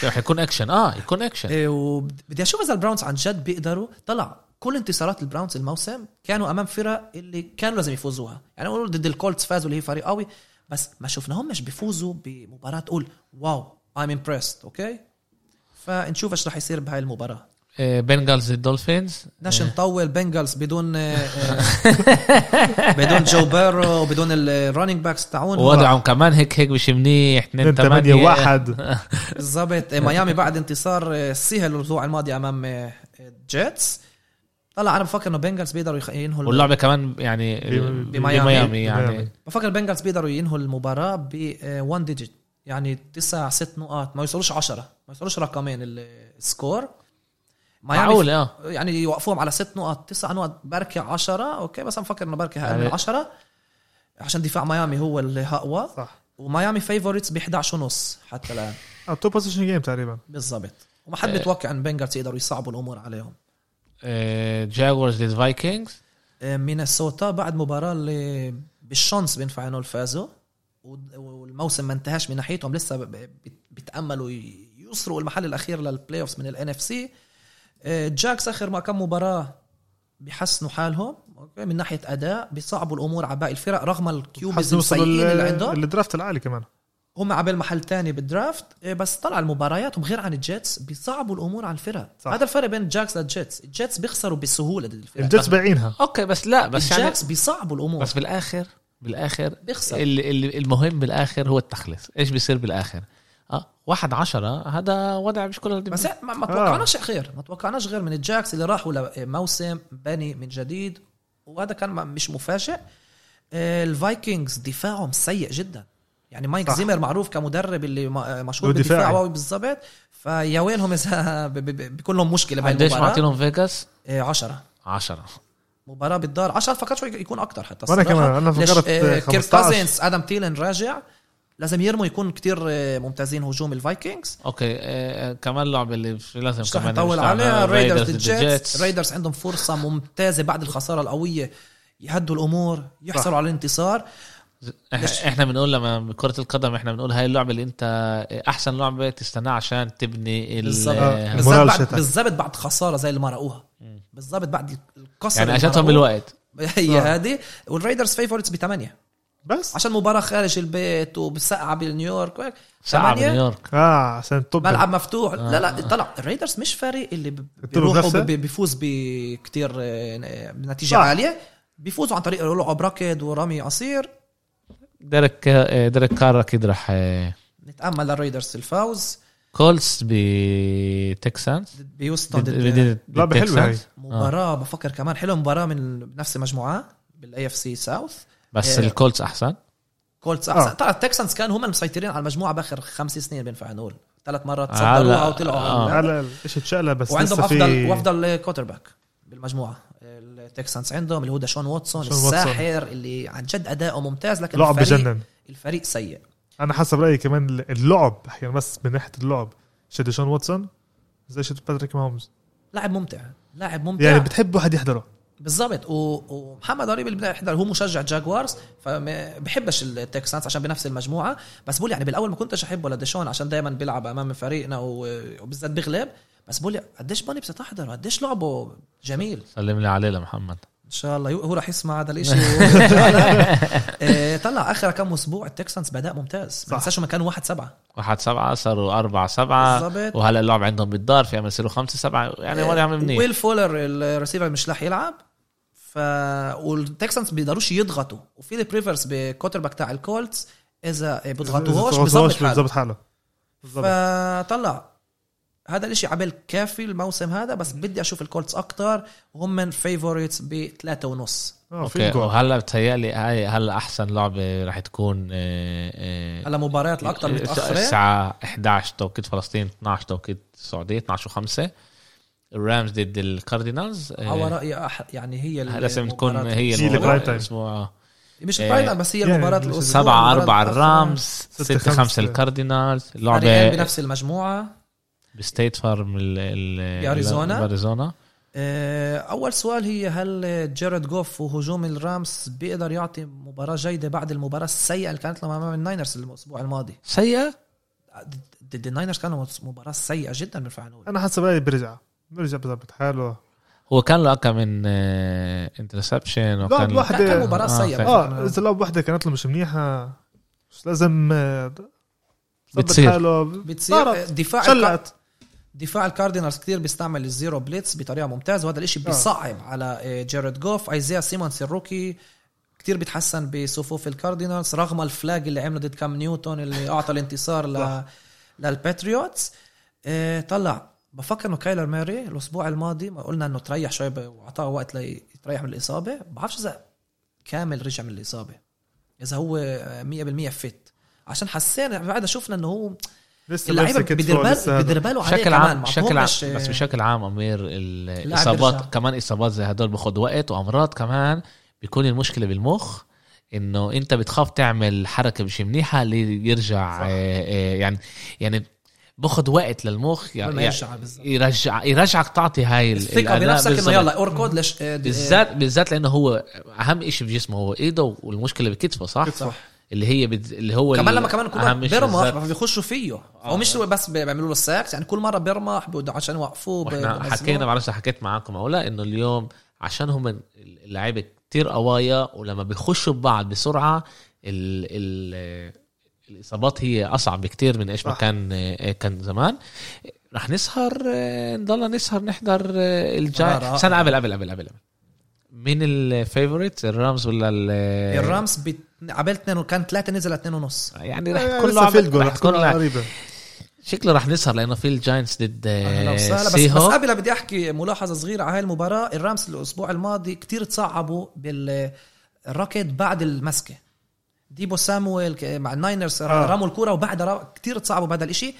رح يكون اكشن آه يكون اكشن إيه، وبدي أشوف إذا ال Browns عن جد بيقدروا. طلع كل انتصارات ال Browns الموسم كانوا أمام فرق اللي كانوا لازم يفوزوها. يعني نقول ضد ال Colts فازوا اللي هي فريق قوي بس ما شفناهمش بيفوزوا بمباراة تقول wow I'm impressed okay؟ فنشوف إيش رح يصير بهاي المباراة. Bengals ال Dolphins بدناش نطول Bengals بدون آه، آه، بدون Joe Burrow وبدون ال running backs تاعون وضعهم كمان هيك هيك مش منيح. 2 8 8 1 بالضبط. ميامي بعد انتصار آه، سهل الأسبوع الماضي أمام آه، Jets طلع أنا بفكر إنه Bengals بيقدروا ينهوا واللعبة كمان يعني بميامي. بميامي يعني. بميامي. بفكر ال Bengals بيقدروا ينهوا المباراة ب 1 digit يعني تسع ست نقاط. ما يوصلوش 10 ما يوصلوش رقمين ال score ميامي معقول آه. يعني يوقفوهم على ست نقط تسع نقط بركة عشرة okay بس أنا بفكر إنه بركة أقل من يعني- عشرة عشان دفاع ميامي هو اللي أقوى. صح. وميامي favorites ب 11 ونص حتى الآن. two possession game تقريبا. بالضبط. وما حد إيه. بيتوقع إن Bengals يقدروا يصعبوا الأمور عليهم. Jaguars ضد Vikings آه، مينيسوتا بعد مباراة اللي بال chance بينفع انه الفازوا و- والموسم ما انتهاش من ناحيتهم لسه بيتأملوا ي- يوصلوا المحل الأخير لل playoffs من ال NFC Jags آخر ما كم مباراة بيحسنوا حالهم okay، من ناحية أداء بيصعبوا الأمور على باقي الفرق رغم ال QBs السيئين اللي عندهم. ال draft العالي كمان. هم عبال محل تاني بال draft. إيه، بس طلع المبارياتهم غير عن الجيتس بيصعبوا الأمور على الفرق. صح. هذا الفرق بين الجاكس للجيتس. الجيتس بيخسروا بسهولة ضد الفرق. الجيتس بايعينها. okay بس لا بس يعني الجاكس بيصعبوا الأمور. بس بالآخر بالآخر بيخسر. المهم بالآخر هو التخلص إيش بيصير بالآخر؟ آه واحد عشرة هذا وضع مش كل بس ما, ما آه. توقعناش غير ما توقعناش غير من الجاكس اللي راحوا لموسم بني من جديد وهذا كان مش مفاجئ. آه، الفايكنجز دفاعهم سيء جدا. يعني مايك صح. زيمر معروف كمدرب اللي ما- مشهور هو بالدفاع. wow بالضبط. فيا ويلهم إذا بيكون لهم مشكلة بهاي قديش المباراة. معطينهم فيجاس؟ 10 عشرة. مباراة بالدار. 10 فكرت شوي يكون أكثر حتى الصراحة. كمان، أنا ليش، فكرت آه، كيرك 15. كازينز آدم تيلن راجع. لازم يرموا يكون كتير آه، ممتازين هجوم الفايكنجز. okay آه كمان لعبه اللي لازم كمان نطول عليها ريدرز ضد الجيتس ريدرز عندهم فرصة ممتازة بعد الخسارة القوية. يهدوا الأمور يحصلوا. على الانتصار. إحنا بنقول لما بكرة القدم إحنا بنقول هاي اللعبة اللي أنت أحسن لعبة تستناها عشان تبني ال- بالضبط. آه. بالضبط ال morale بعد خسارة زي اللي مرقوها. بالضبط بعد الكسر يعني اجتهم. بالوقت. هي آه. هذه. والريدرز favorites بثمانية بس. عشان مباراة خارج البيت وبسقعة بنيويورك وهيك. ساعة ثمانية. بنيويورك آه عشان توب ملعب مفتوح. لا لا طلع. الريدرز مش فريق اللي بيروحوا بيفوز بكتير آه، بنتيجة صح. عالية. بيفوزوا عن طريق لعب ركض ورمي قصير. ديريك آه، ديريك كار أكيد رح آه، نتأمل للريدرز الفوز. كولتس بتكسانز ضد بهيوستن ضد- ضد ضد- لعبة ضد حلوة هاي. تكسانز. مباراة بفكر كمان. حلو مباراة من بنفس المجموعه بال AFC South بس إيه. الكولتس أحسن؟ كولتس آه. أحسن. طلع التكسانز كانوا هم المسيطرين على المجموعة بآخر خمس سنين بينفع نقول ثلاث مرات هلا- صدروها وطلعوا آه. على على إيش اتشقلب بس وعندهم لسه افضل في وأفضل quarterback بالمجموعة. التكسانز عندهم اللي هو ديشون واتسون واتسون. الساحر اللي عن جد أداؤه ممتاز لكن لعب الفريق بجنن. الفريق سيء. أنا حسب رأيي كمان اللعب أحيانا بس من ناحية اللعب. ديشون واتسون؟ زي شد باتريك ماهومز. لاعب ممتع. لاعب ممتع. يعني بتحب واحد يحضره. بالضبط. ومحمد قريب اللي بده يحضر هو مشجع جاغوارز فما بحبش التكسانس عشان بنفس المجموعة. بس بقول يعني بالأول ما كنتش احبه لديشون عشان دائما بيلعب أمام فريقنا وبالذات بيغلب بس بقول قديش بوني بتحضر قديش لعبه جميل. سلم لي عليه لمحمد. إن شاء الله. هو راح يسمع هذا الإشي. إيه، طلع آخر كم أسبوع التكسانس بأداء ممتاز. ما. تنساش هم كانوا واحد سبعة. واحد سبعة صاروا أربعة سبعة. بالضبط. وهلا اللعب عندهم بالدار في أمل يصيروا خمسة سبعة. يعني إيه، وضع منيح. ويل فولر الريسيفر مش راح يلعب. ف والتكسانس بيقدروش يضغطوا. وفيليب ريفرز ب quarterback تاع الكولتس إذا بيضغطوهوش بيظبط حاله. بيظبط حاله. بالظبط فطلع. هذا الإشي عبال كافي الموسم هذا بس بدي أشوف الكولتس أكتر. وهم من favorites بثلاثة ونص. في okay وهلا بتهيألي هاي هلا أحسن لعبة رح تكون آه، آه، هلا مباريات الاكثر متأخرة. الساعة 11 توقيت فلسطين 12 توقيت السعودية 12 و5 الرامز ضد الكاردينالز آه، على رايي أح- يعني هي لازم تكون. هي. اسمه مش إيه، prime بس هي يعني المباراة الأسبوع، 7 المباراة 4 الأخرى. الرامز ستة 6 خمسة. 5 الكاردينالز. اللعبه بنفس المجموعة. بستيت فارم ال- ال- بأريزونا. باريزونا آه، أول سؤال هي هل جيرد جوف وهجوم الرامز بيقدر يعطي مباراة جيدة بعد المباراة السيئة اللي كانت لهم أمام الناينرز الأسبوع الماضي سيئة ضد الناينرز كانوا مباراة سيئة جدا بنفع نقول أنا حسب رايي بيرجع بيرجع بظبط حاله هو كان له كم من interception وكان لعب كان مباراة آه،. بنفع آه. إذا لعب واحدة كانت له مش منيحة مش لازم آه، بتصير. حاله بتصير. دفاع شلت دفاع الكاردينالز كتير بيستعمل ال zero blitz بطريقة ممتازة وهذا الإشي بيصعب على آه، جيرد جوف. إيزيا سيمونز ال rookie كتير بيتحسن بصفوف الكاردينالز رغم ال flag اللي عمله ضد كام نيوتن اللي أعطى الانتصار ل... للباتريوتس آه، طلع بفكر إنه كايلر موري الأسبوع الماضي ما قلنا إنه تريح شوي وأعطاه وقت ليتريح من الإصابة. بعرفش إذا كامل رجع من الإصابة إذا هو آه، 100% fit عشان حسينا بعد شفنا إنه هو لسه اللعيبة بدير لسه هذا. بال- بدير باله عليه بشكل عام بشكل عام بس بشكل عام أمير. الاصابات كمان إصابات زي هدول باخد وقت وأمراض كمان بيكون المشكلة بالمخ إنه أنت بتخاف تعمل حركة مش منيحة ليرجع صح. آه، آه، يعني يعني باخد وقت للمخ يعني يرجع يرجع يرجعك تعطي هاي ال- الثقه بنفسك إنه. يلا اركض ليش آه، بالذات بالذات لأنه هو أهم شيء بجسمه هو إيده والمشكلة بكتفه صح؟ كتفه. صح اللي هي بد... اللي هو كمان لما كمان كل. ما بيخشوا فيه هو مش بس بيعملوا له الساكس يعني كل مرة بيرمح عشان يوقفوه بينزلوه. حكينا بعرفش حكيت معاكم أو لا إنه اليوم عشان هم اللعيبة كتير قوايا ولما بيخشوا ببعض بسرعة ال ال الإصابات هي أصعب بكتير من إيش ما. كان كان زمان رح نسهر آه، نضلنا نسهر نحضر آه، آه، الجاي رائع. استنى قبل قبل قبل قبل مين الفيفوريت الرامز ولا ال- الرامز بت... قبل اثنين كان ثلاثة نزل اثنين ونص. يعني رح فيلد عم- جول رح رح تكون تكون قريبه شكله رح نسهر لأنه في الجاينتس ضد آه، بس سي بس هوك. قبل بدي أحكي ملاحظة صغيرة على هاي المباراة. الرامز الأسبوع الماضي كتير تصعبوا بالركض بعد المسكة. ديبو سامويل مع الناينرز آه. رموا الكرة وبعدها كتير تصعبوا بهذا الإشي.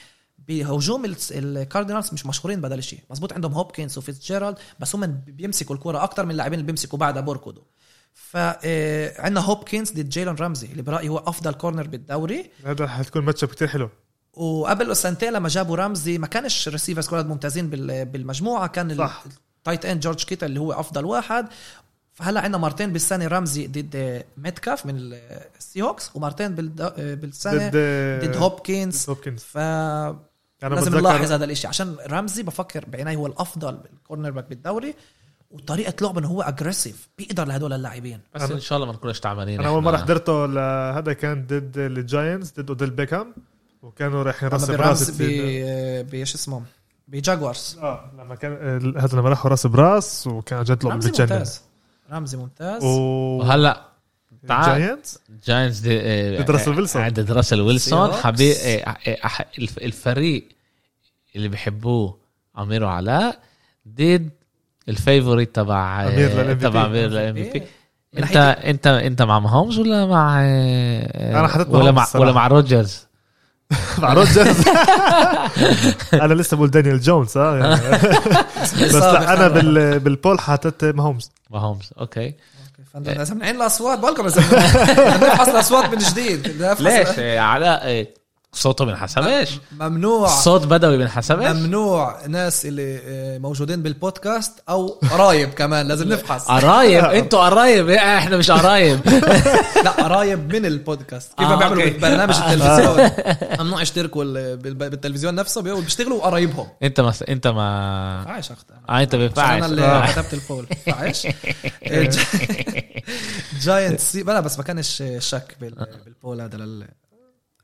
بهجوم الكاردينالز مش مشهورين بهذا الاشي مزبوط عندهم هوبكنز وفيتزجيرالد بس هم بيمسكوا الكرة أكتر من اللاعبين اللي بيمسكوا بعدها بيركضوا فعندنا هوبكنز ضد جيلين رامزي اللي برأيي هو أفضل corner بالدوري. هذا حتكون ماتش كتير حلو. وقبل سنتين لما جابوا رامزي ما كانش receivers كلهم ممتازين بال- بالمجموعة كان صح. ال tight end جورج كيتل اللي هو أفضل واحد. فهلا عندنا مرتين بالسنة رامزي ضد ميتكاف من ال Seahawks ومرتين بالسنة ضد هوبكنز هوبكنز ف أنا لازم بتذكر نلاحظ هذا الإشي. عشان رامزي بفكر بعيني هو الأفضل بال cornerback بالدوري وطريقة لعبه إنه هو aggressive بيقدر لهدول اللاعبين. بس أنا- إن شاء الله ما نكونش تعبانين أنا أول مرة. حضرته لهذا كان ضد ال Giants ضد أوديل بيكام وكانوا رايحين راس براس برامز ب بش اسمه؟ ب Jaguars آه لما كان هذا لما راحوا رأس براس وكان جد لعبة رمزي بتجنن ممتاز. رمزي ممتاز. و وهلأ تعال جاينتس جاينتس دي ضد راسل ويلسون. ضد راسل ويلسون. حبيب الفريق اللي بيحبوه أمير وعلاء ضد الفيفوريت تبع MVP. تبع أمير للام إيه. بي انت انت أنت مع ماهومز ولا مع آه، أنا حطيت ولا مع. ولا مع روجرز مع روجرز أنا لسه بقول دانيال جونز آه يعني. بس لا أنا بال بال poll حاطط ماهومز ماهومز okay فندم لازم نعين الأصوات بالكم نفحص الأصوات من جديد. ليش؟ علاء آه، صوته بنحسبش ممنوع. صوت بدوي بنحسبش ممنوع ناس اللي آه، موجودين بالبودكاست أو قرايب كمان لازم نفحص. قرايب؟ أنتوا قرايب؟ إيه، إحنا مش قرايب. لا قرايب من البودكاست. كيف آه، بيعملوا. بالبرنامج التلفزيون. ممنوع يشتركوا ال- بال- بالتلفزيون نفسه بيشتغلوا قرايبهم. انت ما انت ما فعش اخت آه انت بينفعش أنا اللي آه. كتبت الفول. فعش جاينت سي بلا بس ما كانش شك بال- بالبول هذا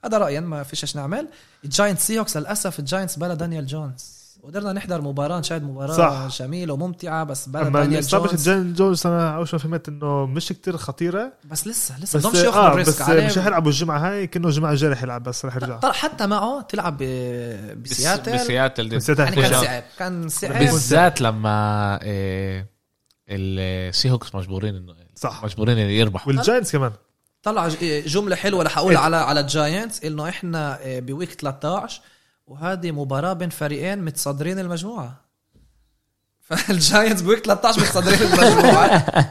هذا رايي ما فيش إيش نعمل. الجاينت سي هوكس للأسف الجاينتس بلا دانيال جونز قدرنا نحضر مباراة نشاهد مباراة صح. جميلة وممتعة بس بلا دانيال جونز جان جونز أنا أول شيء فهمت إنه مش كتير خطيرة. بس لسه لسه. بس بدهمش ياخذوا آه الريسك بس عليه. مش حيلعبوا الجمعة هاي كأنه جمعه الجاي رح يلعب بس رح يرجع. حتى معه تلعب بسياتل. بسياتل يعني كان. صعب كان صعب. بالذات لما إيه، ال Seahawks مجبورين انه صح. مجبورين يربحوا. وال Giants كمان. طلع ج- جملة حلوة رح أقول على على ال Giants إنه إحنا آه، ب week 13 وهذه مباراة بين فريقين متصدرين المجموعة فال Giants ب week 13 متصدرين المجموعة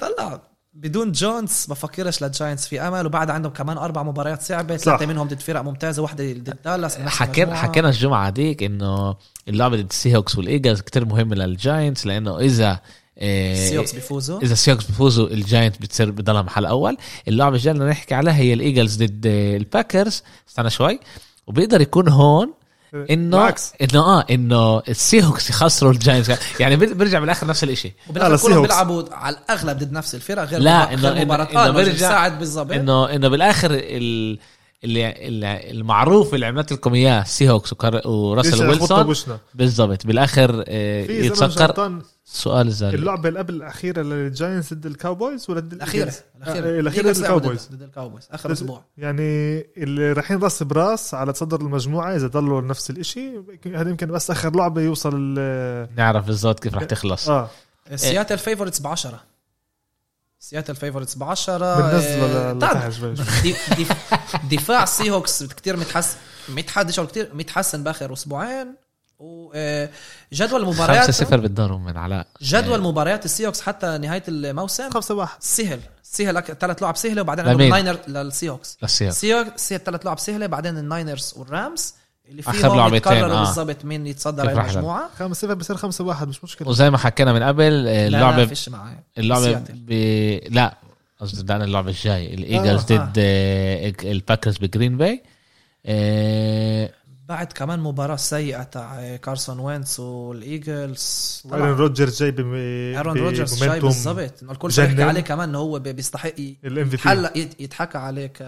طلع بدون جونز بفكرش لل Giants في أمل وبعد عندهم كمان أربع مباريات صعبة. ثلاثة منهم ضد فرق ممتازة واحدة ضد دالاس حكينا. حكينا الجمعة ديك إنه اللعبة ضد ال Seahawks وال Eagles كتير مهمة لل Giants لأنه إذا إيه، ال Seahawks بيفوزوا؟ إذا ال Seahawks بيفوزوا ال Giants بتصير بضلها محل أول. اللعبة الجاية اللي نحكي عليها هي ال Eagles ضد ال Packers. استنى شوي. وبيقدر يكون هون إنه بالعكس. إنه آه إنه ال Seahawks يخسروا ال Giants. يعني بير- بيرجع بالآخر نفس الشيء لا، وبالاخر كلهم. بيلعبوا على الأغلب ضد نفس الفرق غير لا، إنه- إنه- مباراة. إنه آه، بيرجع- بيساعد بالظبط إنه إنه بالآخر ال اللي, اللي المعروف اللي عملت لكم إياه سي هوكس وراسل ويلسون؟ بالضبط. بالآخر آه، يتسكر. سؤال زال. اللعبة اللي قبل الأخيرة للجاينتس ضد الكاوبويز ولا ضد الأخيرة؟ الأخيرة. آه، الأخيرة ضد الكاوبويز. ضد الكاوبويز. آخر أسبوع. يعني اللي رايحين راس براس على تصدر المجموعة إذا ضلوا نفس الإشي هذا يمكن بس آخر لعبة يوصل نعرف بالضبط كيف رح تخلص. آه. سياتل favorites ب 10 سياتل favorites ب 10 بننزله لتحت دفاع Seahawks كثير متحسن متحدش أو كثير متحسن بآخر أسبوعين. وجدول المباريات 5 0 بالدار من علاء. جدول مباريات ال Seahawks حتى نهاية الموسم. خمسة واحد. سهل. سهل ثلاث لعب سهلة وبعدين؟ عندهم ال Niners لل Seahawks لل Seahawks ال Seahawks ثلاث لعب سهلة بعدين ال Niners وال Rams. اللي آخر فيهم لعبتين، آه. بالضبط مين يتصدر المجموعة. خمسة صفر بصير خمسة واحد مش مشكلة. وزي ما حكينا من قبل آه، لا لا اللعبة فيش معي اللعبة. ب... لا قصدي ده اللعبة الجاي الإيجلز آه. ضد آه، الباكرز بجرين باي. آه، بعد كمان مباراة سيئة تاع كارسون وينتس والإيجلز. أيرون روجرز جاي بم أيرون روجرز جاي بالضبط. إنه الكل. بيحكي عليه كمان إنه هو بيستحق الام في يتحكى عليه ك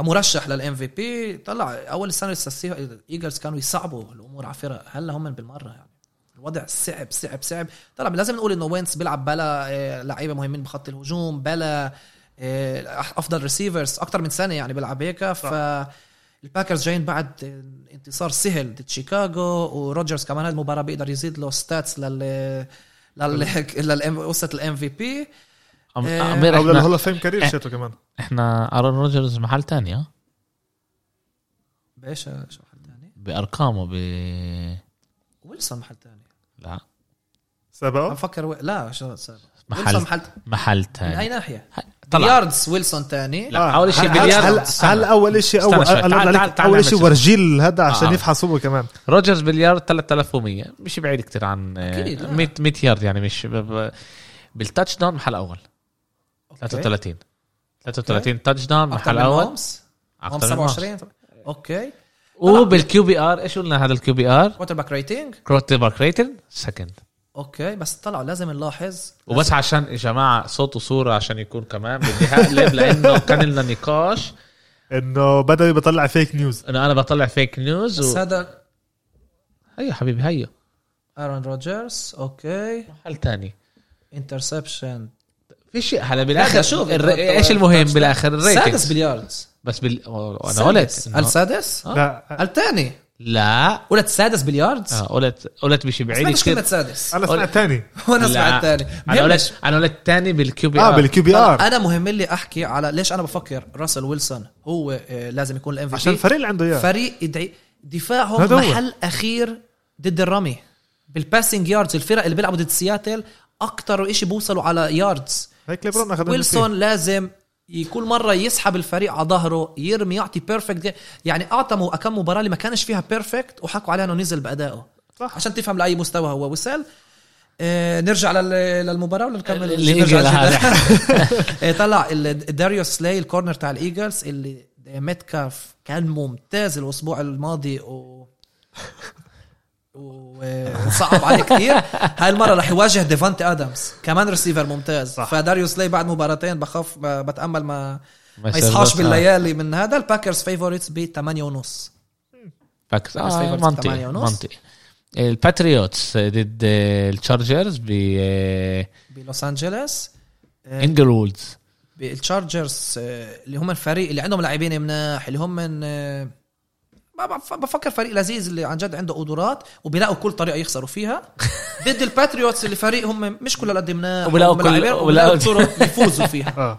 كمرشح لل MVP طلع أول السنة لسه ال Eagles كانوا يصعبوا الأمور على فرق هلا هم بالمرة يعني؟ الوضع صعب صعب صعب. طلع لازم نقول إنه وينتس بيلعب بلا آه، لعيبة مهمين بخط الهجوم بلا آه، أفضل receivers أكثر من سنة يعني بيلعب هيك. ف ال Packers جايين بعد انتصار سهل ضد شيكاغو وروجرز كمان هاي المباراه بيقدر يزيد له stats لل لل وصلت ال MVP آه، أو إحنا للهول اوف فيم كارير شيته كمان. إحنا أرون روجرز محل تاني ها؟ بإيش؟ شو محل ثاني؟ بأرقامه ب ويلسون محل ثاني لا. عم سبعة بفكر و... لا شو سابق. محل- محل محل من اي تاني. ناحية؟ طلع. بلياردز ويلسون ثاني لا أول شيء هل- بلياردز هل. هل أول شيء اول تعال- تعال- تعال أول شيء. ورجيل هذا عشان آه. يفحص هو كمان. روجرز بليارد 3100 مش بعيد كتير عن آه، أكيد، لا. 100 100 يارد يعني مش ب- ب- بالتاتش داون محل أول. 33 33 تاتش داون محل أول. هومس من هومس. 27 أوكي. وبالكيو بي ار إيش قلنا هذا الكيو بي ار كوتر باك ريتنج كروت باك ريتن سكند أوكي بس طلعوا لازم نلاحظ. وبس عشان يا جماعة صوت وصورة عشان يكون كمان بدي هقلب لأنه كان لنا نقاش. إنه بدا بيطلع فيك نيوز إنه أنا بطلع فيك نيوز بس و... هذا هيا حبيبي هيا ارون روجرز أوكي. محل تاني انترسبشن في شيء. هلا بالآخر لا، شوف، الر... إيش المهم بالآخر؟ سادس الريتنجز. بلياردز. بس بال... أنا سادس. قلت السادس آه. لا. الثاني لا. قلت سادس بلياردز؟ آه قلت قلت مش بعيد كثير سادس. أنا سمعت تاني. وأنا. سمعت الثاني أنا قلت أنا قلت تاني بالكيو بي آه ار بالكيو بي آر. أنا مهم لي أحكي على ليش أنا بفكر راسل ويلسون هو آه، لازم يكون الام عشان في الفريق اللي عنده إياه. فريق يدعي دفاعهم. محل أخير ضد الرمي. بال passing yards الفرق اللي بيلعبوا ضد سياتل أكتر شيء بوصلوا على yards هيك ليبرون اخذ ويلسون لازم كل مرة يسحب الفريق على ظهره يرمي يعطي perfect يعني اعطى مو- كم مباراة اللي ما كانش فيها perfect وحكوا عليها إنه نزل بأدائه. صح. عشان تفهم لأي مستوى هو. وصل آه نرجع لل- للمباراة ولا نكمل؟ اللي نرجع؟ آه، طلع ال- داريو سلاي ال corner تاع الإيجلز اللي ميتكاف كان ممتاز الأسبوع الماضي و وصعب عليه كثير. هاي المرة رح يواجه ديفانتي ادمز كمان ريسيفر ممتاز. صح. فداريو سلاي بعد مباراتين بخاف بتأمل ما ما يصحاش بالليالي من هذا. الباكرز favorites ب 8 ونص باكس آه favorites منطقي تمانية ونص. منطقي. الباتريوتس ضد التشارجرز ب بلوس أنجلوس. آه، انجلوودز التشارجرز آه، اللي هم الفريق اللي عندهم لاعبين مناح اللي هم من آه، بفكر فريق لذيذ اللي عن جد عنده قدرات وبيلاقوا كل طريقة يخسروا فيها. ضد الباتريوتس اللي فريق هم مش كل قد مناح وبيلاقوا كل- وبيلاقوا- طرق يفوزوا فيها. آه.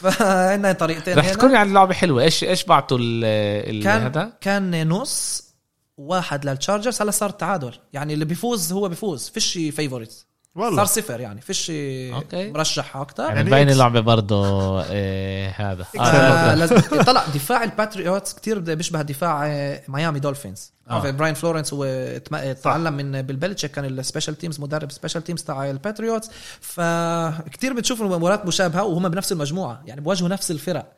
فعندنا طريقتين رح. تكون يعني اللعبه حلوة. إيش إيش بعتوا ال- كان هذا؟ كان نص واحد للتشارجرز هلا صار تعادل. يعني اللي بيفوز هو بيفوز. فيش favorite صار والله صفر يعني فيش أوكي. مرشح أكثر يعني يعني مبين X. اللعبة برضه إيه هذا. آه آه آه. لازم طلع دفاع الباتريوتس كتير بيشبه دفاع آه، ميامي دولفينز. آه. براين فلورنس هو تعلم من بيل بلتشيك كان ال special teams مدرب special teams تاع الباتريوتس. فكتير بتشوف مباريات مشابهة وهم بنفس المجموعة يعني بواجهوا نفس الفرق.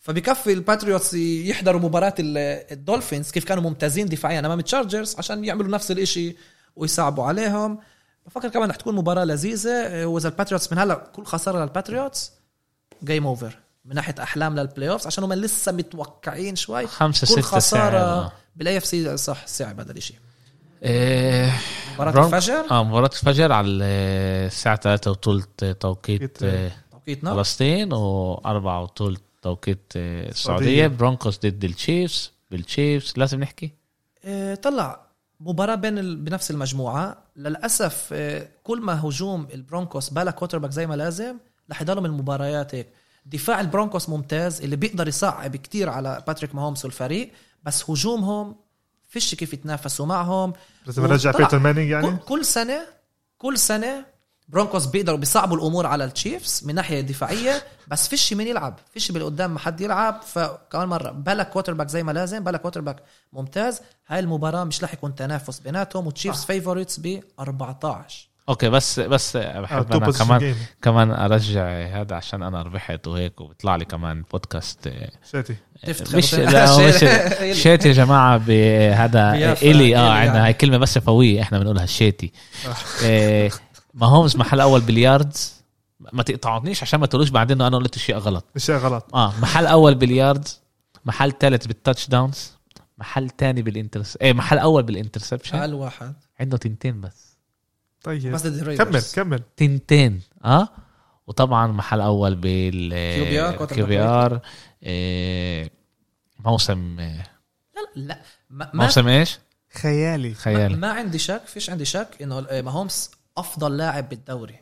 فبكفي الباتريوتس يحضروا مباراة ال- الدولفينز كيف كانوا ممتازين دفاعيا أمام التشارجرز عشان يعملوا نفس الإشي ويصعبوا عليهم. بفكر كمان رح تكون مباراة لذيذة. وإذا الباتريوتس من هلأ كل خسارة للباتريوتس game over من ناحية أحلام لل playoffs عشان هم لسه متوقعين شوي. خمسة كل خسارة بال AFC صح صعب هذا الشيء إيه مباراة برونك- الفجر؟ آه مباراة الفجر على الساعة 3 وثلث توقيت توقيت، آه، توقيتنا فلسطين وأربعة وثلث توقيت آه، السعودية. برونكوس ضد التشيفز بالتشيفز لازم نحكي؟ آه، طلع مباراة بين ال... بنفس المجموعة. للأسف آه، كل ما هجوم البرونكوس بلا quarterback زي ما لازم رح يضلوا من المباريات هيك. دفاع البرونكوس ممتاز اللي بيقدر يصعب كتير على باتريك ماهومس والفريق بس هجومهم فيش كيف يتنافسوا معهم. لازم نرجع بيتر مانينج يعني؟ كل سنة كل سنة برونكوس بيقدروا بيصعبوا الأمور على التشيفز من ناحية دفاعية بس فيش مين يلعب فيش بالقدام ما حد يلعب. فكمان مرة بلا quarterback زي ما لازم بلا quarterback ممتاز. هاي المباراة مش رح يكون تنافس بيناتهم وتشيفز favorites ب 14 أوكي بس بس آه، بحب أنا كمان. كمان أرجع هذا عشان أنا ربحت وهيك وبيطلع لي كمان بودكاست آه، شاتي تفتخر مش لا مش. شيت يا جماعة بهذا الي إلي آه عندنا يعني. هاي كلمة بس فوية إحنا بنقولها الشيتي إيه ما هومز محل أول بالياردز ما تقطعنيش عشان ما تقولوش بعدين إنه أنا قلت شيء غلط. اشياء غلط. آه محل أول بالياردز محل ثالث بالتاتش داونز محل ثاني بالانترس إيه محل أول بالانترسبشن أقل واحد. عنده تنتين بس. طيب. بس كمل. كمل. تنتين آه؟ وطبعا محل أول بال QBR، quarterback QBR إيه موسم لا لا ما, ما, موسم إيش؟ خيالي. ما, خيالي. ما عندي شك فيش عندي شك انه ماهومس أفضل لاعب بالدوري.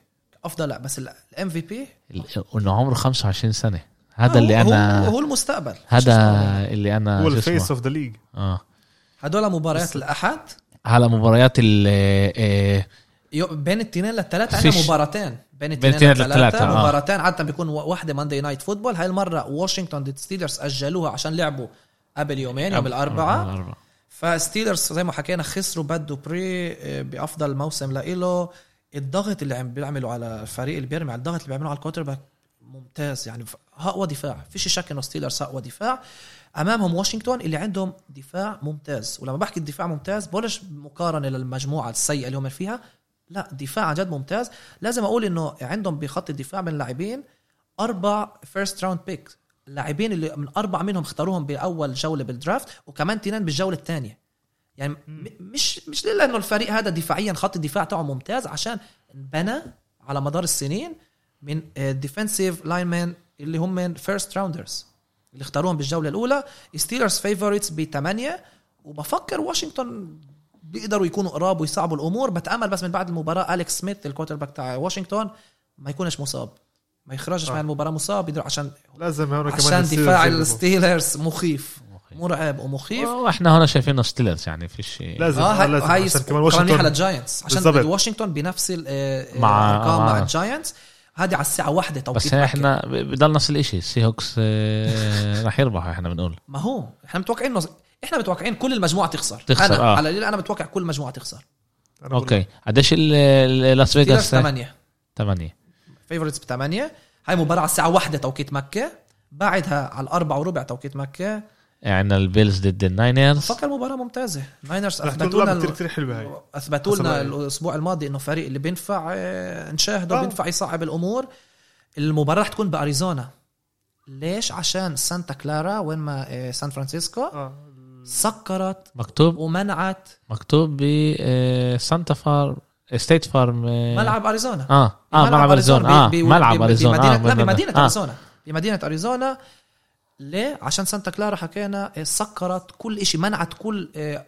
أفضل لاعب بس ال MVP إنه عمره 25 سنة. هذا اللي أنا هو المستقبل. هذا اللي أنا هو ال face of the league آه. هدول مباريات الأحد؟ على مباريات ال إيه، يو- بين التنين للثلاثة عندنا مباراتين. بين التنين للثلاثة للثلاثة، آه. مباراتين عادة بيكون واحدة Monday Night Football هاي المرة واشنطن ضد ستيلرز أجلوها عشان لعبوا قبل يومين يوم الأربعاء. فستيلرز زي ما حكينا خسروا باد دوبري آه، بأفضل موسم لإله. الضغط اللي عم بيعملوا على الفريق اللي بيرمي على الضغط اللي بيعملوه على ال quarterback ممتاز يعني أقوى دفاع. فيش شك إنه ستيلرز أقوى دفاع. أمامهم واشنطن اللي عندهم دفاع ممتاز. ولما بحكي الدفاع ممتاز بقولش مقارنة للمجموعة السيئة اللي هم فيها. لا دفاع عن جد ممتاز. لازم أقول إنه عندهم بخط الدفاع من اللاعبين أربع first round pick اللاعبين اللي من أربع منهم اختاروهم بأول جولة بال draft وكمان تنين بالجولة الثانية. يعني م- مش مش لأنه الفريق هذا دفاعيا خط الدفاع تاعه ممتاز عشان انبنى على مدار السنين من defensive linemen اللي هم من first rounders اللي اختاروهم بالجولة الأولى. ستيلرز favorites بثمانيه وبفكر واشنطن بيقدروا يكونوا قراب ويصعبوا الأمور. بتأمل بس من بعد المباراة اليكس سميث ال quarterback تاع واشنطن ما يكونش مصاب. ما يخرجش آه. من المباراة مصاب يقدر عشان لازم هون كمان عشان دفاع. الستيلرز مخيف. مرعب ومخيف. وإحنا هنا شايفينه ستيلرز يعني فيش لازم آه آه هاي, لازم هاي عشان كمان واشنطن واشنطن. لل Giants عشان. واشنطن بنفس ال- آه، مع- الارقام مع ال Giants هذه على الساعة واحدة توقيت بس. إحنا بضل نفس الشيء ال Seahawks آه، رح يربحوا إحنا بنقول. ما هو إحنا متوقعين انه إحنا متوقعين كل المجموعة تخسر. تخسر، أنا آه. على الليل أنا متوقع كل المجموعه تخسر. أنا okay. قديش لاس فيغاس 8 8 favorites بثمانية هاي مباراة على الساعة واحدة توقيت مكة. بعدها على الأربعة وربع توقيت مكة. عندنا ال Bills ضد ال Niners. فكر مباراة ممتازة. Niners رح تكون أثبتوا لعبة لنا كتير حلوة هاي. اثبتوا لنا الأسبوع الماضي إنه فريق اللي بينفع آه، نشاهده آه. بينفع يصعب الأمور. المباراة رح تكون بأريزونا. ليش؟ عشان سانتا كلارا وين ما آه، سان فرانسيسكو آه. سكرت مكتوب. ومنعت مكتوب ب آه، سانتا فارم State Farm آه، ملعب أريزونا. آه. آه ملعب أريزونا. آه. ملعب أريزونا. بمدينة لا بمدينة آه. أريزونا. بمدينة أريزونا. ليه؟ عشان سانتا كلارا حكينا آه، سكرت كل شيء منعت كل آه،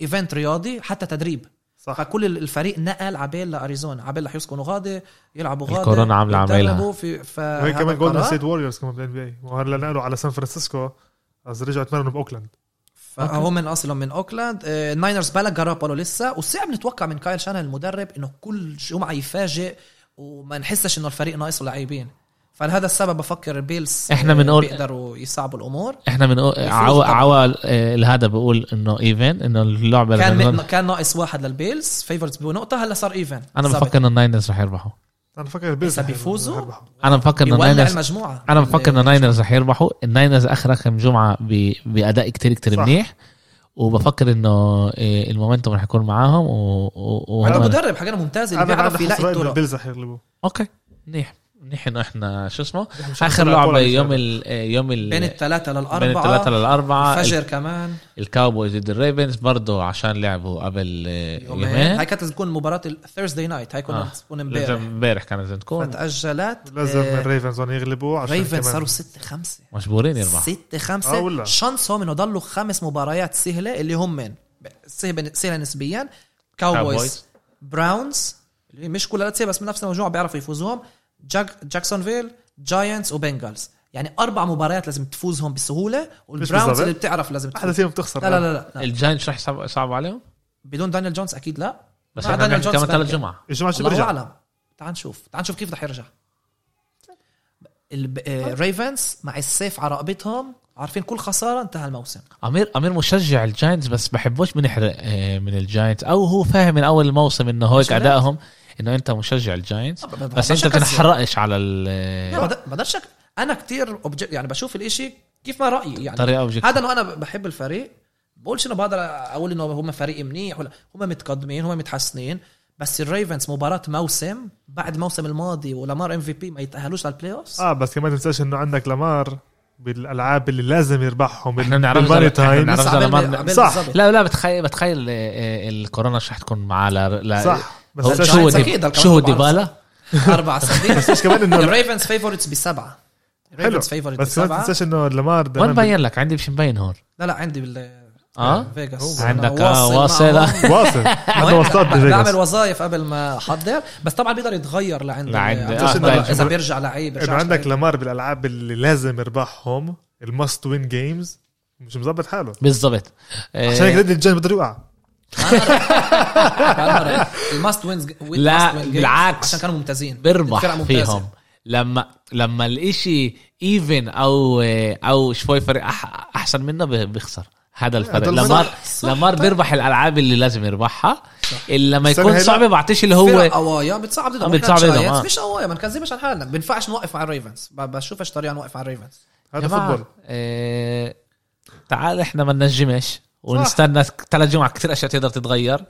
event رياضي حتى تدريب. صح. فكل الفريق نقل عبال لأريزونا عبال رح يسكنوا غادي يلعبوا غادي الكورونا يتدربوا عمايلها. في ف وهي كمان Golden State Warriors كمان بال NBA وهلا نقلوا على سان فرانسيسكو از رجعوا تمرنوا بأوكلاند. فهم من أصلهم من أوكلاند. آه، ال Niners بلا Garoppolo لسه. وصعب نتوقع من Kyle Shanahan المدرب إنه كل جمعة يفاجئ وما نحسش إنه الفريق ناقصه لاعبين. فلهذا السبب بفكر ال Bills إحنا آه، بنقول- بيقدروا يصعبوا الأمور. إحنا بنقول عوا. عوا آه، هذا بقول إنه even إنه اللعبة كان رح م... نقول- كان ناقص واحد لل Bills favorites بنقطة هلا صار even أنا بفكر إنه ال Niners رح يربحوا. أنا فكر ال Bills لسه بيفوزوا؟ أنا بفكر إنه ال Niners المجموعة. أنا بفكر إنه ال- ال Niners رح يربحوا. ال Niners آخر كم جمعة ب... بأداء كتير كتير صح. منيح. وبفكر إنه إيه، ال momentum رح يكون معاهم و... و... وهم- مدرب حاجة ممتاز اللي بيعرف يلاقي الطرق. ال Bills رح يغلبوا okay منيح. انه إحنا شو اسمه؟ آخر لعبة يوم. ال يوم ال بين الثلاثة للأربعة. بين الثلاثة للأربعة. الفجر كمان. ال Cowboys ضد ال Ravens برضه عشان لعبوا قبل آه، يومين. هاي كانت تكون مباراة ال Thursday night هاي كنا آه. تكون لازم امبارح امبارح كانت لازم تكون. فتأجلت لازم آه، ال Ravens هون يغلبوا عشان Ravens كمان. صاروا 6 5 مجبورين يربحوا. 6 آه 5 ولا. chance هم انه ضلوا خمس مباريات سهلة اللي هم من سهلة نسبيا. Cowboys Browns اللي مش كلها سهله بس من نفس المجموعة بيعرفوا يفوزوهم. جاك جاكسونفيل Giants و Bengals يعني أربع مباريات لازم تفوزهم بسهولة وال Browns. اللي بتعرف لازم احدى تفوز فيهم بتخسر. لا لا لا, لا, لا. ال Giants رح يصعب صعب عليهم؟ بدون دانيال جونز أكيد لا. بس إحنا دانيال جونز كمان ثلاث. جمعة. الجمعة شو برجع أعلم. تعال نشوف. تعال نشوف كيف رح يرجع. ال Ravens مع السيف على رقبتهم. عارفين كل خسارة انتهى الموسم. امير أمير مشجع ال Giants بس بحبوش بنحرق آه، من ال Giants. أو هو فاهم من أول الموسم إنه هيك؟ أدائهم إنه أنت مشجع ال Giants ما بس أنت. بتنحرقش على لا، ال- بقدر- بقدرش أنا كتير obj- يعني بشوف الإشي كيف ما رأيي يعني. طريقه هذا إنه أنا بحب الفريق. بقولش إنه بقدر أقول إنه هم فريق منيح ولا هم متقدمين هم متحسنين. بس ال Ravens مباراة موسم بعد الموسم الماضي ولامار MVP ما يتأهلوش لل playoff آه بس كمان تنساش إنه عندك لامار. بالألعاب اللي لازم يربحهم إحنا بنعرف بالماني إذا- إحنا تايم صح. لا لا بتخيل بتخيل آه، الكورونا شو رح تكون معاه لا صح. بس شو هو شو هو. ديبالا؟ أربع اسابيع بس مش كمان إنه الريفنز فيفورتس بسبعة. حلو. الريفنز فيفورتس بس بسبعة. تنساش إنه لامار وين مبين لك؟ عندي مش مبين هون. لا لا عندي بال آه؟ فيغاس عندك آه، واصل. واصل عنده وسطات بعمل بفيغاس وظائف قبل ما أحضر بس طبعا بيقدر يتغير لعند لعند- عند آه، إذا بيرجع لعيب إنه بيرجعش عندك. لامار بالألعاب اللي لازم يربحهم ال must win games مش مظبط حاله. بالضبط. عشان هيك ضد الجاي بده يوقع ال must wins لا، بالعكس. عشان كانوا ممتازين. بيربح. فيهم. لما لما الإشي even أو أو شوي فريق أحسن منه بيخسر. هذا الفرق. لامار صح، صح. لامار بيربح الألعاب اللي لازم يربحها. إلا لما يكون صعبة بعطيش اللي هو قوايا بتصعب ضدهم. آه، بتصعب ضدهم، آه. مش قوايا ما نكذبش عن حالنا. بينفعش نوقف على ال Ravens ب- بشوفش طريقة نوقف على ال Ravens هذا football. آه تعال إحنا ما ننجمش ونستنى ثلاث جمعة كثير أشياء تقدر تتغير.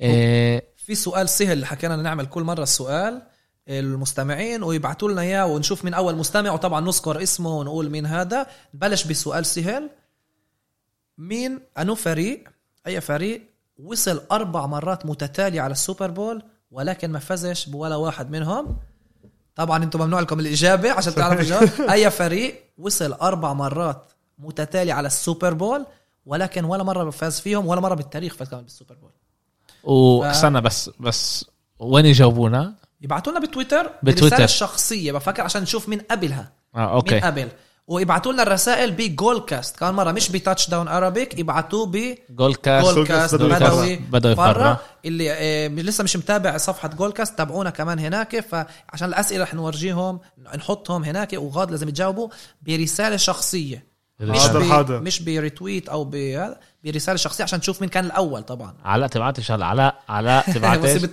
آه في سؤال سهل اللي حكينا نعمل كل مرة السؤال المستمعين ويبعتوا لنا إياه ونشوف مين أول مستمع وطبعا نذكر اسمه ونقول مين هذا. نبلش بسؤال سهل. مين؟ أنو فريق؟ أي فريق؟ وصل أربع مرات متتالية على ال Super Bowl ولكن ما فازش بولا واحد منهم. طبعا أنتم ممنوع لكم الإجابة عشان تعرفوا الجواب أي فريق وصل أربع مرات متتالية على ال Super Bowl ولكن ولا مرة فاز فيهم ولا مرة بالتاريخ فاز كمان بال Super Bowl. واستنى بس بس وين يجاوبونا؟ يبعتوا لنا بتويتر بتويتر. الشخصية بفكر عشان نشوف مين قبلها. آه مين okay. قبل. ويبعتوا لنا الرسائل بجول كاست كمان مرة مش ب Touchdown Arabic يبعتوه جول كاست بجول كاست بدوي. بدوي برا فرا. اللي آه، لسه مش متابع صفحة جول كاست تابعونا كمان هناك. فعشان الأسئلة رح نورجيهم نحطهم هناك وغاد لازم يجاوبوا برسالة شخصية. مش حاضر، ب... حاضر. مش ب retweet أو ب... برسالة شخصية عشان نشوف مين كان الأول طبعا. علاء تبعتش هلا علاء علاء تبعتش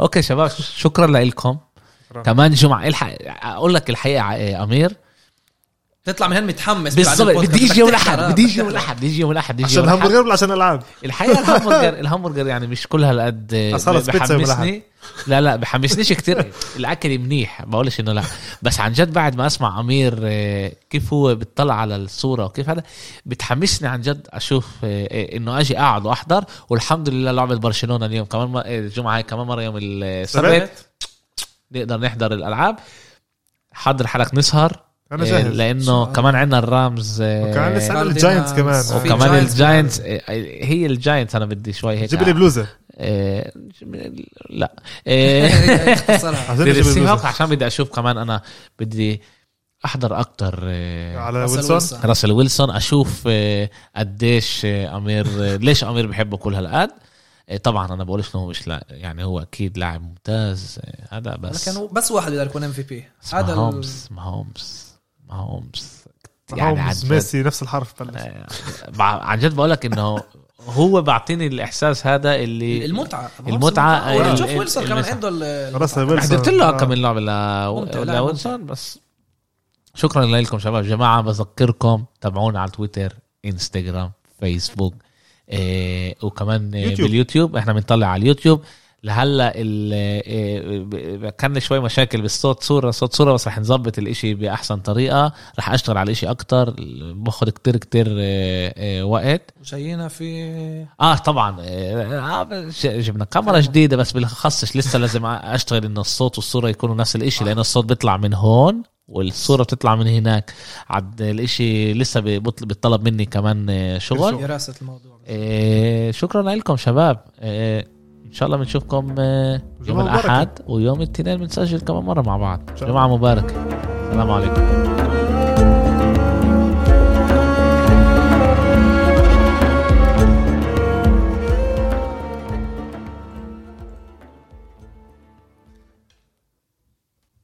okay شباب شكرا لكم شكراً. كمان جمعة الحق أقول لك الحقيقة آه، أمير تطلع من هن متحمس بعد بالضبط. بدي يجي بدك يوم الاحد آه، بدي يجي يوم. الاحد بدي يجي يوم الاحد بدي عشان يوم الأحد. همبرجر ولا عشان العاب الحقيقة الهامبرجر الهامبرجر يعني مش كل هالقد يوم بحمسني لا لا بحمسنيش كتير الأكل منيح بقولش إنه لا بس عن جد بعد ما أسمع أمير آه، كيف هو بيطلع على الصورة وكيف هذا بتحمسني عن جد أشوف آه، آه، إنه أجي أقعد وأحضر والحمد لله لعبة برشلونة اليوم كمان آه، الجمعة هاي كمان مرة يوم السبت سبت. نقدر نحضر الألعاب. حضر حالك نسهر. أنا آه، جاهز لأنه كمان عندنا الرامز وكمان لسه عندنا. الجاينتس كمان. وكمان جاينتس الجاينتس. آه، هي الجاينتس أنا بدي شوي هيك جيب لي بلوزة. آه، لا. آه، اختصرها عشان بدي أشوف كمان أنا بدي أحضر أكتر آه، على راسل ويلسون. راسل ويلسون أشوف قديش أمير ليش أمير بحبه كل هالقد. طبعا أنا بقولش إنه هو مش لا يعني هو أكيد لاعب ممتاز آه، هذا بس هو بس واحد بيقدر يكون MVP هذا ال- ماهومز ماهومز ماهومز يعني عن جد. ميسي نفس الحرف بلش. آه، عن جد بقول لك إنه هو بعطيني الإحساس هذا اللي المتعة. المتعة، ولا ال- جوف ال- ويلسون كمان. عنده ال- راسل. ويلسون. حضرت له آه. كم لعبه ممتع، ل لا، لويلسون بس شكرا لكم شباب. جماعة بذكركم تابعونا على تويتر إنستغرام فيسبوك. إيه وكمان إيه يوتيوب. باليوتيوب. إحنا بنطلع على اليوتيوب. لهلأ ال- ب- كان شوي مشاكل بالصوت صورة صوت صورة بس رح نظبط الإشي بأحسن طريقة. رح أشتغل على الإشي أكتر. باخذ كتير كتير وقت. وجايينا في آه طبعا. آه جبنا كاميرا جديدة بس بالخصش لسه لازم أشتغل إنه الصوت والصورة يكونوا نفس الإشي لأنه الصوت بيطلع من هون. والصورة بتطلع من هناك. عد الإشي لسه بيطل- بيطلب مني كمان آه، شغل. دراسه الموضوع. آه شكرا لكم شباب. آه إن شاء الله بنشوفكم آه يوم. الأحد ويوم الاثنين بنسجل كمان مرة مع بعض. جمعة مباركة. السلام عليكم.